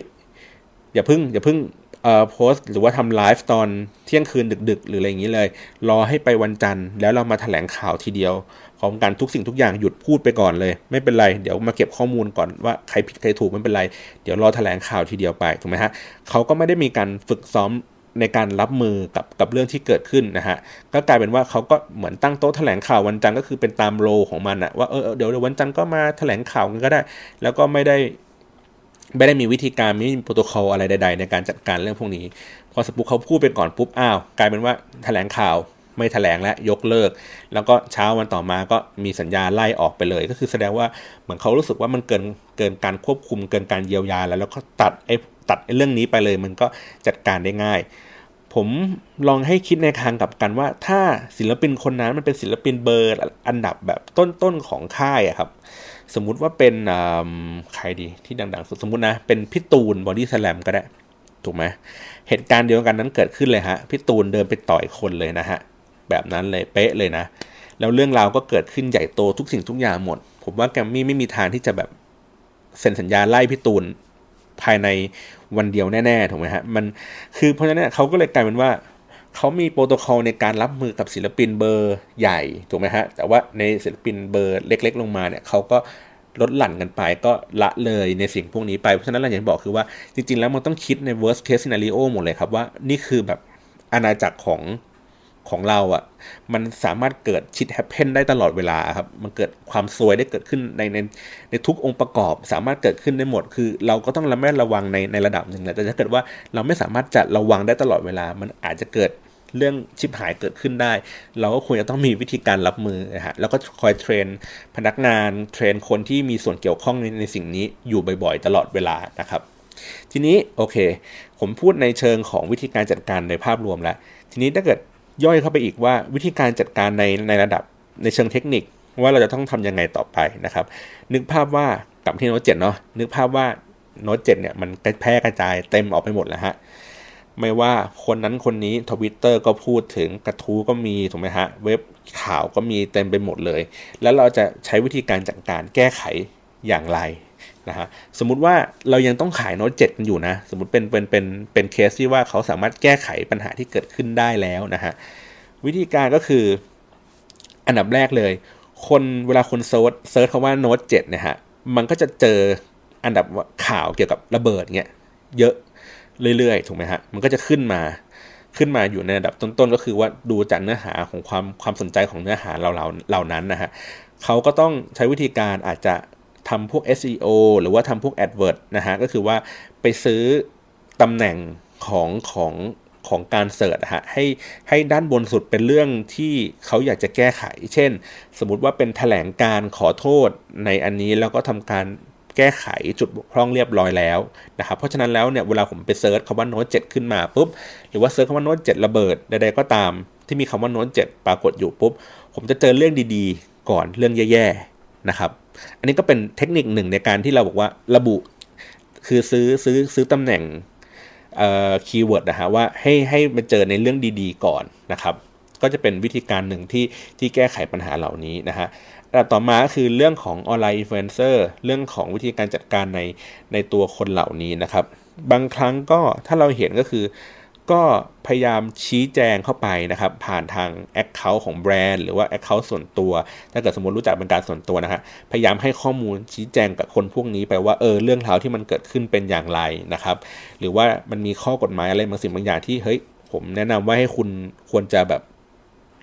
อย่าพึ่ง อย่าพึ่งเอ่อโพสหรือว่าทำไลฟ์ตอนเที่ยงคืนดึก ๆ หรืออะไรอย่างนี้เลย รอให้ไปวันจันทร์แล้วเรามาถแถลงข่าวทีเดียวพร้อมกันทุกสิ่งทุกอย่างหยุดพูดไปก่อนเลย ไม่เป็นไร เดี๋ยวมาเก็บข้อมูลก่อนว่าใครผิดใครถูกไม่เป็นไร เดี๋ยวรอถแถลงข่าวทีเดียวไปถูกไหมฮะเขาก็ไม่ได้มีการฝึกซ้อม ในการรับมือกับกับเรื่องที่เกิดขึ้นนะฮะก็กลายเป็นว่าเขาก็เหมือนตั้งโต๊ะแถลงข่าววันจันทร์ก็คือเป็นตามโลของมันอะว่าเออเดี๋ยววันจันทร์ก็มาแถลงข่าวกันก็ได้ แล้วก็ไม่ได้ไม่ได้มีวิธีการไม่มีโปรโตคอลอะไรใด ๆ ในการจัดการเรื่องพวกนี้ พอสปุกเขาพูดไปก่อนปุ๊บอ้าวกลายเป็นว่าแถลงข่าวไม่แถลงและยกเลิก แล้วก็เช้าวันต่อมาก็มีสัญญาไล่ออกไปเลย ก็คือแสดงว่าเหมือนเขารู้สึกว่ามันเกินเกินการควบคุมเกินการเยียวยาแล้วแล้วก็ตัดไอ้ ตัดเรื่องนี้ไปเลย มันก็จัดการได้ง่าย ผมลองให้คิดในทางกับกันว่า ถ้าศิลปินคนนั้นมันเป็นศิลปินเบอร์อันดับแบบต้นๆของค่ายอะครับ สมมุติว่าเป็นใครดีที่ดังๆสุดสมมตินะ เป็นพี่ตูนบอดี้สแลมก็ได้ถูกไหมเหตุการณ์เดียวกันนั้นเกิดขึ้นเลยฮะพี่ตูนเดินไปต่อยคนเลยนะฮะแบบนั้นเลยเป๊ะเลยนะ แล้วเรื่องราวก็เกิดขึ้นใหญ่โตทุกสิ่งทุกอย่างหมด ผมว่าแกรมมี่ไม่มีทางที่จะแบบเซ็นสัญญาไล่พี่ตูนภายใน วันเดียวแน่ๆถูกไหมฮะมันคือเพราะฉะนั้นเขาก็เลยกลายเป็นว่าเขามีโปรโตคอลในการรับมือกับศิลปินเบอร์ใหญ่ถูกไหมฮะแต่ว่าในศิลปินเบอร์เล็ก ๆ ลงมาเนี่ยเขาก็ลดหลั่นกันไปก็ละเลยในสิ่งพวกนี้ไป เพราะฉะนั้นเราอย่างที่บอกคือว่าจริง ๆ แล้วมันต้องคิดใน worst case scenario หมดเลยครับว่านี่คือแบบอาณาจักรของ ของเราอะ่ะ มันสามารถเกิดชิดแฮปเพนได้ตลอดเวลาครับ มันเกิดความซวยได้เกิดขึ้นในในในทุกองค์ประกอบ สามารถเกิดขึ้นได้หมด คือ เราก็ต้องระแวดระวังในในระดับหนึ่งแหละแต่ถ้าเกิดว่าเราไม่สามารถจัดระวังได้ตลอดเวลา มันอาจจะเกิดเรื่องชิบหายเกิดขึ้นได้ เราก็ควรจะต้องมีวิธีการรับมือนะฮะแล้วก็คอยเทรน พนักงานเทรนคนที่มีส่วนเกี่ยวข้องในในสิ่งนี้อยู่บ่อยๆ ตลอดเวลานะครับ ทีนี้โอเค ผมพูดในเชิงของวิธีการจัดการในภาพรวมแล้ว ทีนี้ถ้าเกิด ย่อยเข้าไปอีกว่าวิธีการจัดการในในระดับในเชิงเทคนิคว่าเราจะต้องทํำยังไงต่อไปนะครับ นึกภาพว่ากับที่โน้ตเจ็ดเนาะนึกภาพว่าโน้ตเจ็ดเนี่ยมันแพร่กระจายเต็มออกไปหมดแล้วฮะไม่ว่าคนนั้นคนนี้ทวิตเตอร์ก็พูดถึงกระทู้ก็มีถูกไหมฮะเว็บข่าวก็มีเต็มไปหมดเลย แล้วเราจะใช้วิธีการจัดการแก้ไขอย่างไร นะฮะสมมติว่าเรายังต้องขายโน้ตเจ็ดกันอยู่นะ สมมติเป็นเป็นเป็นเป็นเคสที่ว่าเขาสามารถแก้ไขปัญหาที่เกิดขึ้นได้แล้วนะฮะวิธีการก็คืออันดับแรกเลย คนเวลาคน search search คำว่าโน้ตเจ็ดนะฮะมันก็จะเจออันดับข่าวเกี่ยวกับระเบิดเงี้ยเยอะเรื่อยๆถูกไหมฮะมันก็จะขึ้นมาขึ้นมาอยู่ในระดับต้นๆก็คือว่าดูจากเนื้อหาของความความสนใจของเนื้อหาเราเราเหล่านั้นนะฮะเขาก็ต้องใช้วิธีการอาจจะ ทำพวก SEO หรือว่าทำพวก AdWord นะฮะ ก็คือว่าไปซื้อตำแหน่งของของของการ search ฮะให้ให้ด้านบนสุดเป็นเรื่องที่เขาอยากจะแก้ไข เช่น สมมติว่าเป็นแถลงการขอโทษในอันนี้แล้วก็ทำการแก้ไขจุดบกพร่องเรียบร้อยแล้วนะครับ เพราะฉะนั้นแล้วเนี่ยเวลาผมไป search คำว่าโน้ตเจ็ดขึ้นมาปุ๊บ หรือว่า search คำว่าโน้ตเจ็ดระเบิดใดๆก็ตาม ที่มีคำว่าโน้ตเจ็ดปรากฏอยู่ปุ๊บ ผมจะเจอเรื่องดีๆ ก่อนเรื่องแย่ๆนะครับ อันนี้ก็เป็นเทคนิคหนึ่งในการที่เราบอกว่าระบุคือซื้อซื้อซื้อตำแหน่งเอ่อ keyword นะฮะว่าให้ให้มาเจอในเรื่องดีๆ ก่อนนะครับ ก็จะเป็นวิธีการหนึ่งที่ที่แก้ไขปัญหาเหล่านี้นะฮะระดับต่อมาคือเรื่องของ online influencer เรื่องของวิธีการจัดการในในตัวคนเหล่านี้นะครับ บางครั้งก็ถ้าเราเห็นก็คือ ก็พยายามชี้แจงเข้าไปนะครับ ผ่านทาง Account ของแบรนด์หรือว่า Account ส่วนตัว ถ้าเกิดสมมติรู้จักเป็นการส่วนตัวนะฮะพยายามให้ข้อมูลชี้แจงกับคนพวกนี้ไปว่าเออเรื่องราวที่มันเกิดขึ้นเป็นอย่างไรนะครับ หรือว่ามันมีข้อกฎหมายอะไรบางสิ่งบางอย่างที่เฮ้ยผมแนะนำว่าให้คุณควรจะแบบ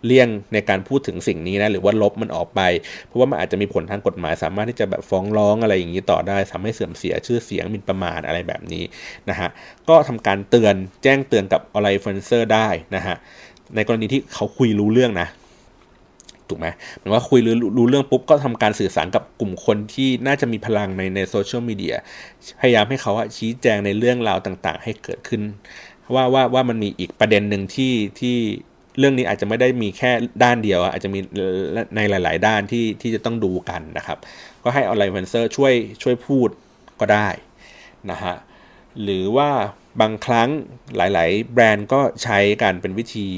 เลี่ยงในการพูดถึงสิ่งนี้นะหรือว่าลบมันออกไป เพราะว่ามันอาจจะมีผลทางกฎหมาย สามารถที่จะแบบฟ้องร้องอะไรอย่างนี้ต่อได้ทำให้เสื่อมเสียชื่อเสียงมินประมาทอะไรแบบนี้นะฮะก็ทำการเตือนแจ้งเตือนกับออนไลน์ฟนเซอร์ได้นะฮะในกรณีที่เขาคุยรู้เรื่องนะถูกไหมหมายว่าคุยรู้รู้เรื่องปุ๊บก็ทำการสื่อสารกับกลุ่มคนที่น่าจะมีพลังในใน social media พยายามให้เขาชี้แจงในเรื่องราวต่างๆ ให้เกิดขึ้น ว่าว่าว่ามันมีอีกประเด็นหนึ่งที่ที่ เรื่องนี้อาจจะไม่ได้มีแค่ด้านเดียว อาจจะมีในหลาย ๆ ด้านที่ที่จะต้องดูกันนะครับ ก็ให้ online influencer ช่วยช่วยพูดก็ได้นะฮะหรือว่าบางครั้งหลาย ๆ แบรนด์ก็ใช้กันเป็นวิธี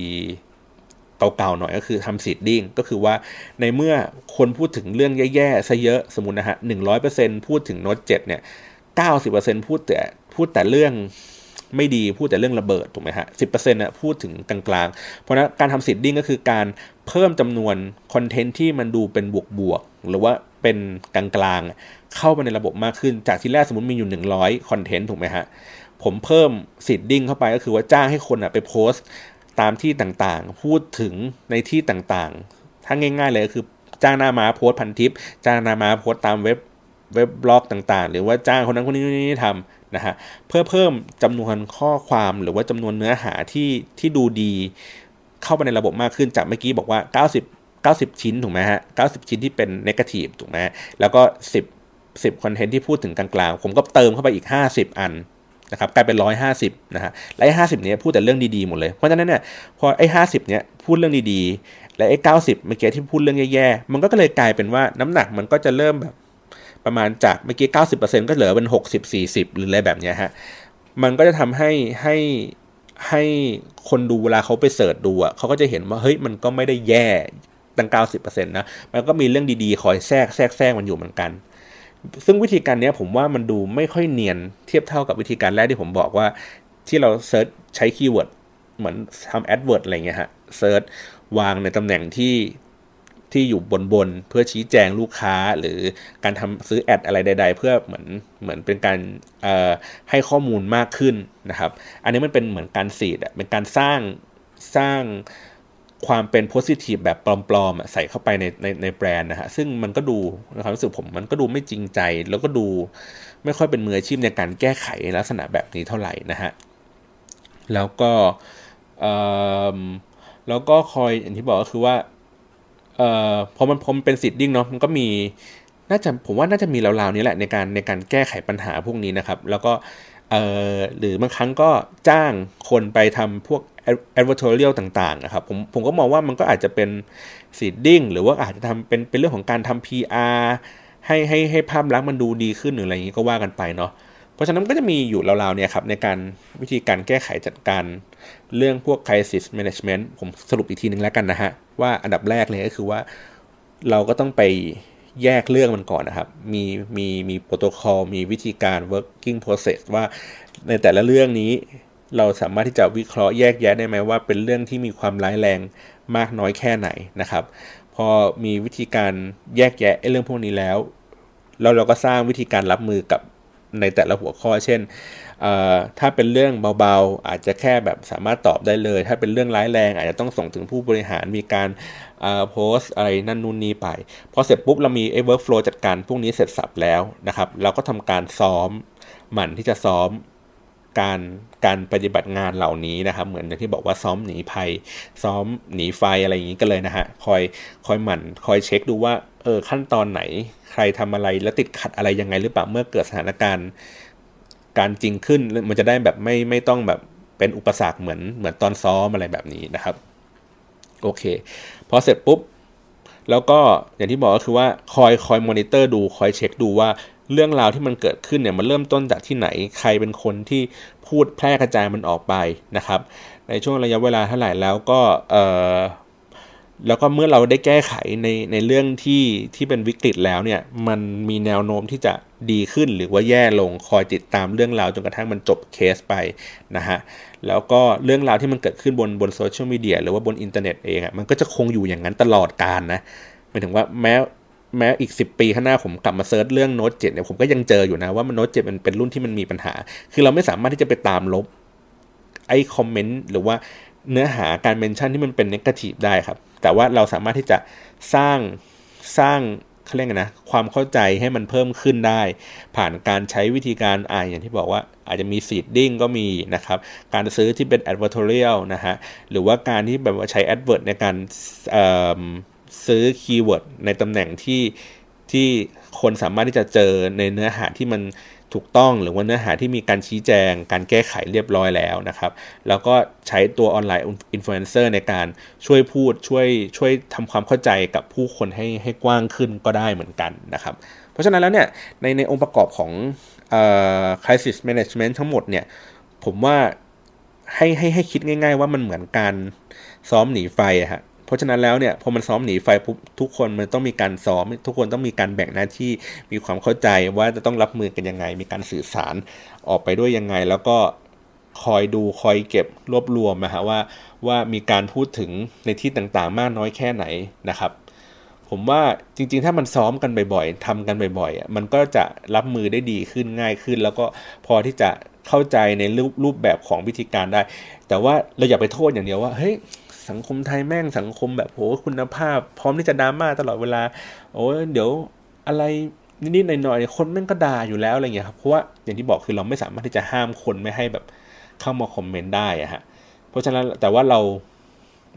เก่าๆหน่อยก็คือทำ seeding ก็คือว่าในเมื่อคนพูดถึงเรื่องแย่ๆซะเยอะสมมุตินะฮะหนึ่งร้อยเปอร์เซ็นต์พูดถึงโน้ตเจ็ดเนี่ยเก้าสิบเปอร์เซ็นต์พูดแต่พูดแต่เรื่อง ไม่ดีพูดแต่เรื่องระเบิดถูกไหมฮะสิบเปอร์เซ็นต์อะพูดถึงกลางๆ เพราะนั้นการทำ seeding ก็คือการเพิ่มจำนวน content ที่มันดูเป็นบวกๆหรือว่าเป็นกลางๆ เข้าไปในระบบมากขึ้น จากที่แรกสมมติมีอยู่ 100 content ถูกไหมฮะ ผมเพิ่มseeding เข้าไปก็คือว่าจ้างให้คนอะไปโพสต์ตามที่ต่างๆ พูดถึงในที่ต่างๆ ถ้าง่าย ๆ เลยก็คือจ้างหน้าม้าโพสต์พันทิป จ้างหน้าม้าโพสต์ตามเว็บเว็บบล็อกต่างๆ หรือว่าจ้างคนนั้นคนนี้ทำ นะฮะเพื่อเพิ่มจำนวนข้อความหรือว่าจำนวนเนื้อหาที่ที่ดูดีเข้าไปในระบบมากขึ้นจากเมื่อกี้บอกว่า 90 90 ชิ้นถูกไหมฮะ90 ชิ้นที่เป็น negative ถูกไหมแล้วก็ 10 10 content ที่พูดถึงกลางๆ ผมก็เติมเข้าไปอีก 50 อันนะครับกลายเป็นร้อยห้าสิบนะฮะและไอ้ห้เนี้ยพูดแต่เรื่องดีๆหมดเลยเพราะฉะนั้นเนี่ยพอไอ้ห้เนี้ยพูดเรื่องดีๆ และไอ้เก้าสิบเมื่อกี้ที่พูดเรื่องแย่ๆมันก็เลยกลายเป็นว่าน้ำหนักมันก็จะเริ่มแบบ ประมาณจากเมื่อกี้เก้าสิบเปอร์เซ็นก็เหลือเป็นหกสิบสี่สิบหรืออะไรแบบนี้ฮะ มันก็จะทำให้ให้ให้คนดูเวลาเขาไปเสิร์ชดูอะเขาก็จะเห็นว่าเฮ้ยมันก็ไม่ได้แย่ตั้งเก้าสิบเปอร์เซ็นต์นะ มันก็มีเรื่องดีๆ คอยแทรกแทรกแทรกมันอยู่เหมือนกัน ซึ่งวิธีการนี้ผมว่ามันดูไม่ค่อยเนียนเทียบเท่ากับวิธีการแรกที่ผมบอกว่า ที่เรา search ใช้ keyword เหมือนทำ AdWords อะไรเงี้ยฮะ search วางในตำแหน่งที่ ที่อยู่บนบนเพื่อชี้แจงลูกค้าหรือการทำซื้อ ad อะไรใด ๆ เพื่อเหมือนเหมือนเป็นการให้ข้อมูลมากขึ้นนะครับ อันนี้มันเป็นเหมือนการ seed เป็นการสร้างสร้างความเป็น positive แบบปลอมๆใส่เข้าไปในในในแบรนด์นะฮะซึ่งมันก็ดูนะครับรู้สึกผมมันก็ดูไม่จริงใจ แล้วก็ดูไม่ค่อยเป็นมืออาชีพในการแก้ไขลักษณะแบบนี้เท่าไหร่นะฮะแล้วก็แล้วก็คอยอย่างที่บอกก็คือว่า เอ่อพอมันพอมเป็นสิทธิ์ดิ้งเนาะมันก็มีน่าจะผมว่าน่าจะมีราวๆนี้แหละในการในการแก้ไขปัญหาพวกนี้นะครับ แล้วก็เอ่อหรือบางครั้งก็จ้างคนไปทำพวก advertorial ต่างๆนะครับผมผมก็มองว่ามันก็อาจจะเป็นสีดดิ้งหรือว่าอาจจะทำเป็นเป็นเรื่องของการทำ PR ให้ให้ให้ภาพลักษณ์มันดูดีขึ้นหรืออะไรอย่างนี้ก็ว่ากันไปเนาะ เพราะฉะนั้นก็จะมีอยู่ราวๆเนี่ยครับในการวิธีการแก้ไขจัดการเรื่องพวก crisis management ผมสรุปอีกทีนึงแล้วกันนะฮะ ว่าอันดับแรกเลยก็คือว่าเราก็ต้องไปแยกเรื่องมันก่อนนะครับ มีมีมีโปรโตคอลมีวิธีการ working process ว่าในแต่ละเรื่องนี้เราสามารถที่จะวิเคราะห์แยกแยะได้ไหมว่า เป็นเรื่องที่มีความร้ายแรงมากน้อยแค่ไหนนะครับ พอมีวิธีการแยกแยะเรื่องพวกนี้แล้วเราเราก็สร้างวิธีการรับมือกับ ในแต่ละหัวข้อ เช่น ถ้าเป็นเรื่องเบาๆ อาจจะแค่แบบสามารถตอบได้เลย ถ้าเป็นเรื่องร้ายแรง อาจจะต้องส่งถึงผู้บริหาร มีการโพสอะไรนั่นนู่นนี่ไป พอเสร็จปุ๊บเรามีไอ้เวิร์กโฟลจัดการพวกนี้เสร็จสับแล้วนะครับ เราก็ทำการซ้อมหมั่นที่จะซ้อมการการปฏิบัติงานเหล่านี้นะครับ เหมือนอย่างที่บอกว่าซ้อมหนีภัย ซ้อมหนีไฟอะไรอย่างนี้กันเลยนะฮะ คอยคอยหมั่น คอยเช็คดูว่า ออขั้นตอนไหน ใครทำอะไรแล้วติดขัดอะไรยังไงหรือเปล่าเมื่อเกิดสถานการณ์การจริงขึ้นมันจะได้แบบไม่ไม่ต้องแบบเป็นอุปสรรคเหมือนเหมือนตอนซ้อมอะไรแบบนี้นะครับโอเคพอเสร็จปุ๊บ แล้วก็อย่างที่บอกก็คือว่าคอยคอยมอนิเตอร์ดูคอยเช็คดูว่าเรื่องราวที่มันเกิดขึ้นเนี่ยมันเริ่มต้นจากที่ไหนใครเป็นคนที่พูดแพร่กระจายมันออกไปนะครับ ในช่วงระยะเวลาเท่าไหร่แล้วก็เออ แล้วก็เมื่อเราได้แก้ไขในในเรื่องที่ที่เป็นวิกฤตแล้วเนี่ย มันมีแนวโน้มที่จะดีขึ้นหรือว่าแย่ลงคอยติดตามเรื่องราวจนกระทั่งมันจบเคสไปนะฮะแล้วก็เรื่องราวที่มันเกิดขึ้นบนบนโซเชียลมีเดียหรือว่าบนอินเทอร์เน็ตเองอะ่ะมันก็จะคงอยู่อย่างนั้นตลอดกาลนะหมายถึงว่าแม้แม้อีก 10 ปีข้างหน้าผมกลับมา search เรื่องโน้ตเจ็ดเนี่ยผมก็ยังเจออยู่นะว่ามันโน้ตเจ็ดมันเป็นรุ่นที่มันมีปัญหา คือเราไม่สามารถที่จะไปตามลบไอ้ comment หรือว่า เนื้อหาการ mention ที่มันเป็น negative ได้ครับ แต่ว่าเราสามารถที่จะสร้างสร้างเขาเรียกนะความเข้าใจให้มันเพิ่มขึ้นได้ ผ่านการใช้วิธีการอ่านอย่างที่บอกว่าอาจจะมี seeding ก็มีนะครับ การซื้อที่เป็น advertorial นะฮะหรือว่าการที่แบบว่าใช้ AdWords ในการซื้อ keyword ในตำแหน่งที่ที่คนสามารถที่จะเจอในเนื้อหาที่มัน ถูกต้องหรือว่าเนื้อหาที่มีการชี้แจง การแก้ไขเรียบร้อยแล้วนะครับ แล้วก็ใช้ตัว online influencer ในการช่วยพูดช่วยช่วยทำความเข้าใจกับผู้คนให้ให้กว้างขึ้นก็ได้เหมือนกันนะครับ เพราะฉะนั้นแล้วเนี่ยในในองค์ประกอบของเอ่อ crisis management ทั้งหมดเนี่ยผมว่าให้ให้ให้คิดง่าย ๆ ว่ามันเหมือนการซ้อมหนีไฟอะฮะ เพราะฉะนั้นแล้วเนี่ยพอมันซ้อมหนีไฟปุ๊บทุกคนมันต้องมีการซ้อม ทุกคนต้องมีการแบ่งหน้าที่มีความเข้าใจว่าจะต้องรับมือกันยังไง มีการสื่อสารออกไปด้วยยังไง แล้วก็คอยดูคอยเก็บรวบรวมนะฮะว่าว่ามีการพูดถึงในที่ต่างๆ มากน้อยแค่ไหนนะครับ ผมว่าจริงๆ ถ้ามันซ้อมกันบ่อยๆทำกันบ่อยๆมันก็จะรับมือได้ดีขึ้นง่ายขึ้น แล้วก็พอที่จะเข้าใจในรูปรูปแบบของวิธีการได้ แต่ว่าเราอย่าไปโทษอย่างเดียวว่าเฮ้ย สังคมไทยแม่งสังคมแบบโหคุณภาพ พร้อมที่จะดราม่าตลอดเวลา โอ้เดี๋ยวอะไรนิดๆหน่อยๆคนแม่งก็ด่าอยู่แล้วอะไรเงี้ยครับเพราะว่าอย่างที่บอกคือเราไม่สามารถที่จะห้ามคนไม่ให้แบบเข้ามาคอมเมนต์ได้อะฮะเพราะฉะนั้นแต่ว่าเรา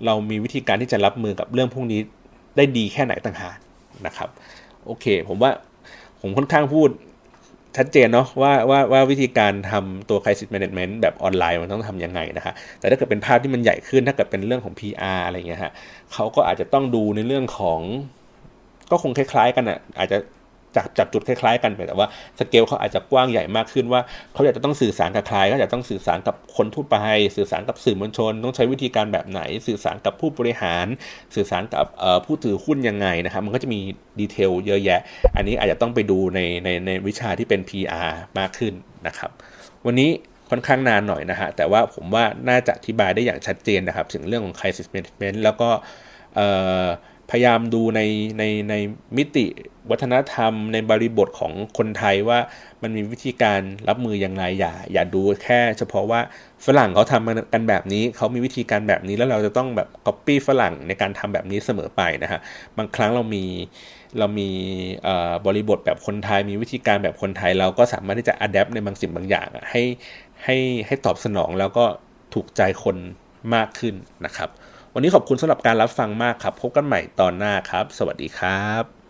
เรามีวิธีการที่จะรับมือกับเรื่องพวกนี้ได้ดีแค่ไหนต่างหากนะครับ โอเค ผมว่าผมค่อนข้างพูด ชัดเจนเนาะว่าว่าว่าวิธีการทำตัว crisis management แบบออนไลน์มันต้องทำยังไงนะฮะแต่ถ้าเกิดเป็นภาพที่มันใหญ่ขึ้นถ้าเกิดเป็นเรื่องของ PR อะไรเงี้ยฮะเขาก็อาจจะต้องดูในเรื่องของ ก็คงคล้ายๆกันอะอาจจะ จากจากจุดคล้ายๆ กันไปแต่ว่าสเกลเขาอาจจะกว้างใหญ่มากขึ้นว่าเขาอยากจะต้องสื่อสารกับใครเขาอยากต้องสื่อสารกับคนทั่วไป สื่อสารกับสื่อมวลชน ต้องใช้วิธีการแบบไหน สื่อสารกับผู้บริหาร สื่อสารกับผู้ถือหุ้นยังไงนะครับมันก็จะมีดีเทลเยอะแยะ อันนี้อาจจะต้องไปดูในในในวิชาที่เป็น PR มากขึ้นนะครับ วันนี้ค่อนข้างนานหน่อยนะฮะแต่ว่าผมว่าน่าจะอธิบายได้อย่างชัดเจนนะครับ ถึงเรื่องของ crisis management แล้วก็พยายามดูในในในมิติ วัฒนธรรมในบริบทของคนไทยว่ามันมีวิธีการรับมืออย่างไรอย่า อย่าดูแค่ เฉพาะว่าฝรั่งเขาทำกันแบบนี้เขามีวิธีการแบบนี้แล้วเราจะต้องแบบก๊อปปี้ฝรั่งในการทำแบบนี้เสมอไปนะฮะบางครั้งเรามีเรามีบริบทแบบคนไทย มีวิธีการแบบคนไทย เราก็สามารถที่จะอัดแอปในบางสิ่งบางอย่างให้ให้ให้ตอบสนองแล้วก็ถูกใจคนมากขึ้นนะครับ วันนี้ขอบคุณสำหรับการรับฟังมากครับ พบกันใหม่ตอนหน้าครับ สวัสดีครับ